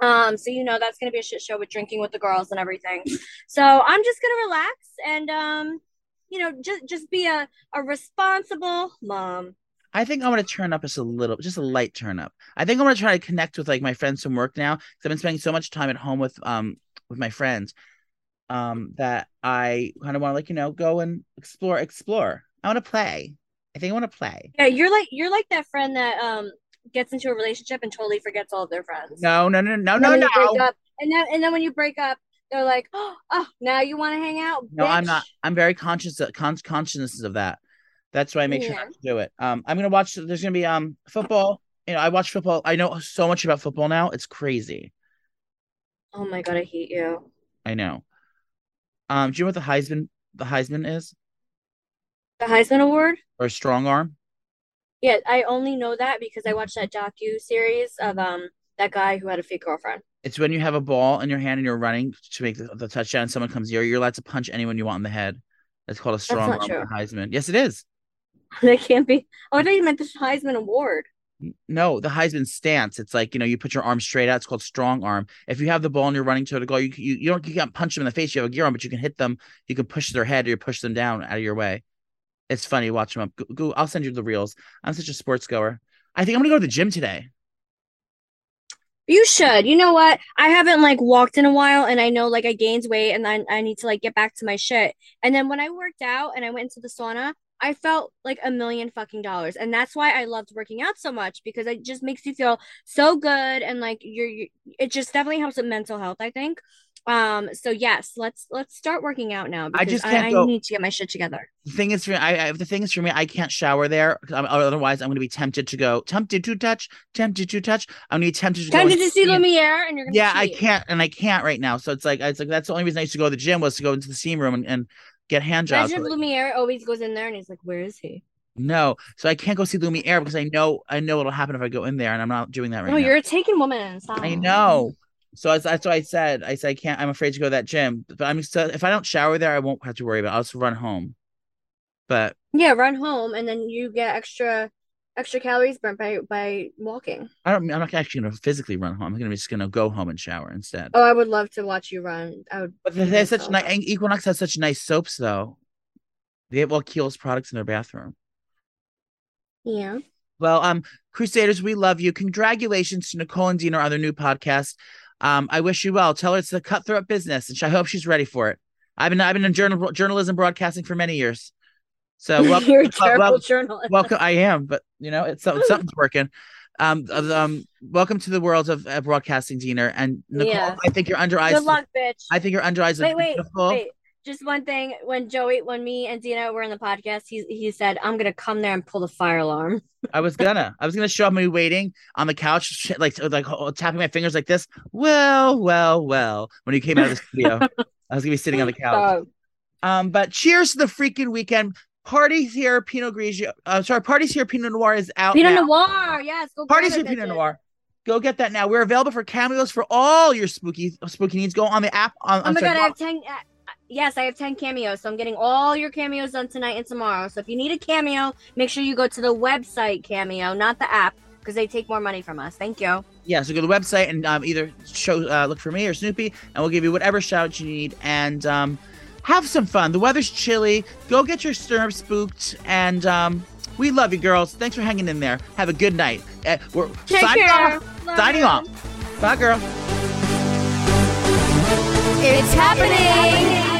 C: Um, so you know that's gonna be a shit show with drinking with the girls and everything. So I'm just gonna relax and um, you know, just just be a a responsible mom.
B: I think I'm gonna turn up just a little, just a light turn up. I think I'm gonna try to connect with like my friends from work now because I've been spending so much time at home with um with my friends, um that I kind of want to like you know go and explore, explore. I want to play. I think I want to play.
C: Yeah, you're like you're like that friend that um gets into a relationship and totally forgets all of their friends.
B: No, no, no, no, no,
C: then when you break
B: no.
C: up, and then and then when you break up, they're like, oh, now you want to hang out?
B: No, I'm not. I'm very conscious of con- conscious of that. That's why I make sure
C: Yeah.
B: not to do it. Um, I'm gonna watch. There's gonna be um football. You know, I watch football. I know so much about football now. It's crazy.
C: Oh my god, I hate you.
B: I know. Um, do you know what the Heisman the Heisman is
C: The Heisman Award.
B: or strong arm?
C: Yeah, I only know that because I watched that docu series of um that guy who had a fake girlfriend.
B: It's when you have a ball in your hand and you're running to make the, the touchdown. And someone comes here, you're allowed to punch anyone you want in the head. That's called a strong arm. Heisman. Yes, it is.
C: that can't be. Oh, I thought you meant the Heisman Award.
B: No, the Heisman stance. It's like you know, you put your arm straight out. It's called strong arm. If you have the ball and you're running to the goal, you you, you don't you can't punch them in the face. You have a gear on, but you can hit them. You can push their head or you push them down out of your way. It's funny. Watch them up. Go, go, I'll send you the reels. I'm such a sports goer. I think I'm gonna go to the gym today.
C: You should. You know what? I haven't like walked in a while and I know like I gained weight and I, I need to like get back to my shit. And then when I worked out and I went into the sauna, I felt like a million fucking dollars. And that's why I loved working out so much because it just makes you feel so good and like you're, you it just definitely helps with mental health, I think. Um so yes, let's let's start working out now because
B: just
C: I,
B: can't
C: I
B: go-
C: need to get my shit together.
B: The thing is for me, I, I the thing is for me, I can't shower there. I'm, otherwise, I'm gonna be tempted to go. Tempted to touch. Tempted to touch. I'm gonna be tempted to go.
C: Time to see Lumiere and you're gonna
B: yeah i can't and i can't right now so it's like it's like that's the only reason i used to go to the gym was to go into the steam room and, and get hand jobs
C: Imagine Lumiere always goes in there and he's like, Where is he?
B: no so i can't go see lumiere because i know i know what'll happen if i go in there and i'm not doing that right
C: no,
B: now
C: you're a taken woman. Stop.
B: i know so that's, that's what i said i said i can't i'm afraid to go to that gym but i'm so if i don't shower there i won't have to worry about it. i'll just run home but
C: Yeah, run home and then you get extra extra calories burnt by by walking.
B: i don't i'm not actually gonna physically run home i'm gonna be just gonna go home and shower instead
C: Oh, I would love to watch you run. I would.
B: but they have such nice equinox has such nice soaps though they have all Kiehl's products in their bathroom
C: Yeah.
B: Well, um, Crusaders, we love you. Congratulations to Nicole and Dean on their new podcast. Um, I wish you well. Tell her it's a cutthroat business, and I hope she's ready for it. I've been I've been in journal, journalism broadcasting for many years. So welcome,
C: You're a terrible
B: well-
C: journalist.
B: welcome. I am, but you know, it's something's working. Um, uh, um, welcome to the world of uh, broadcasting, Dina and Nicole.
C: Yeah.
B: I think your under eyes.
C: Good luck, bitch.
B: I think your under eyes
C: wait, wait,
B: beautiful.
C: wait. Just one thing. When Joey, when me and Dina were in the podcast, he he said, "I'm gonna come there and pull the fire alarm."
B: I was gonna. I was gonna show up me waiting on the couch, like like oh, tapping my fingers like this. Well, well, well. When you came out of the studio, I was gonna be sitting on the couch. Um, but cheers to the freaking weekend. Parties here, Pinot Grigio. Uh, sorry, parties here, Pinot Noir is out.
C: Pinot
B: now.
C: Noir, yes. Go
B: Parties here, Pinot. Noir. Go get that now. We're available for cameos for all your spooky spooky needs. Go on the app. On,
C: Oh my
B: sorry,
C: god, I have ten. Uh, yes, I have ten cameos, so I'm getting all your cameos done tonight and tomorrow. So if you need a cameo, make sure you go to the website Cameo, not the app, because they take more money from us. Thank you.
B: yeah. So go to the website and um, either show uh, look for me or Snooki, and we'll give you whatever shout out you need. And um, have some fun. The weather's chilly. Go get your stirrup spooked, and um, we love you, girls. Thanks for hanging in there. Have a good night. Uh, we're
C: Take
B: signing
C: care.
B: off.
C: Love
B: Signing
C: you.
B: off. Bye, girl.
A: It's happening.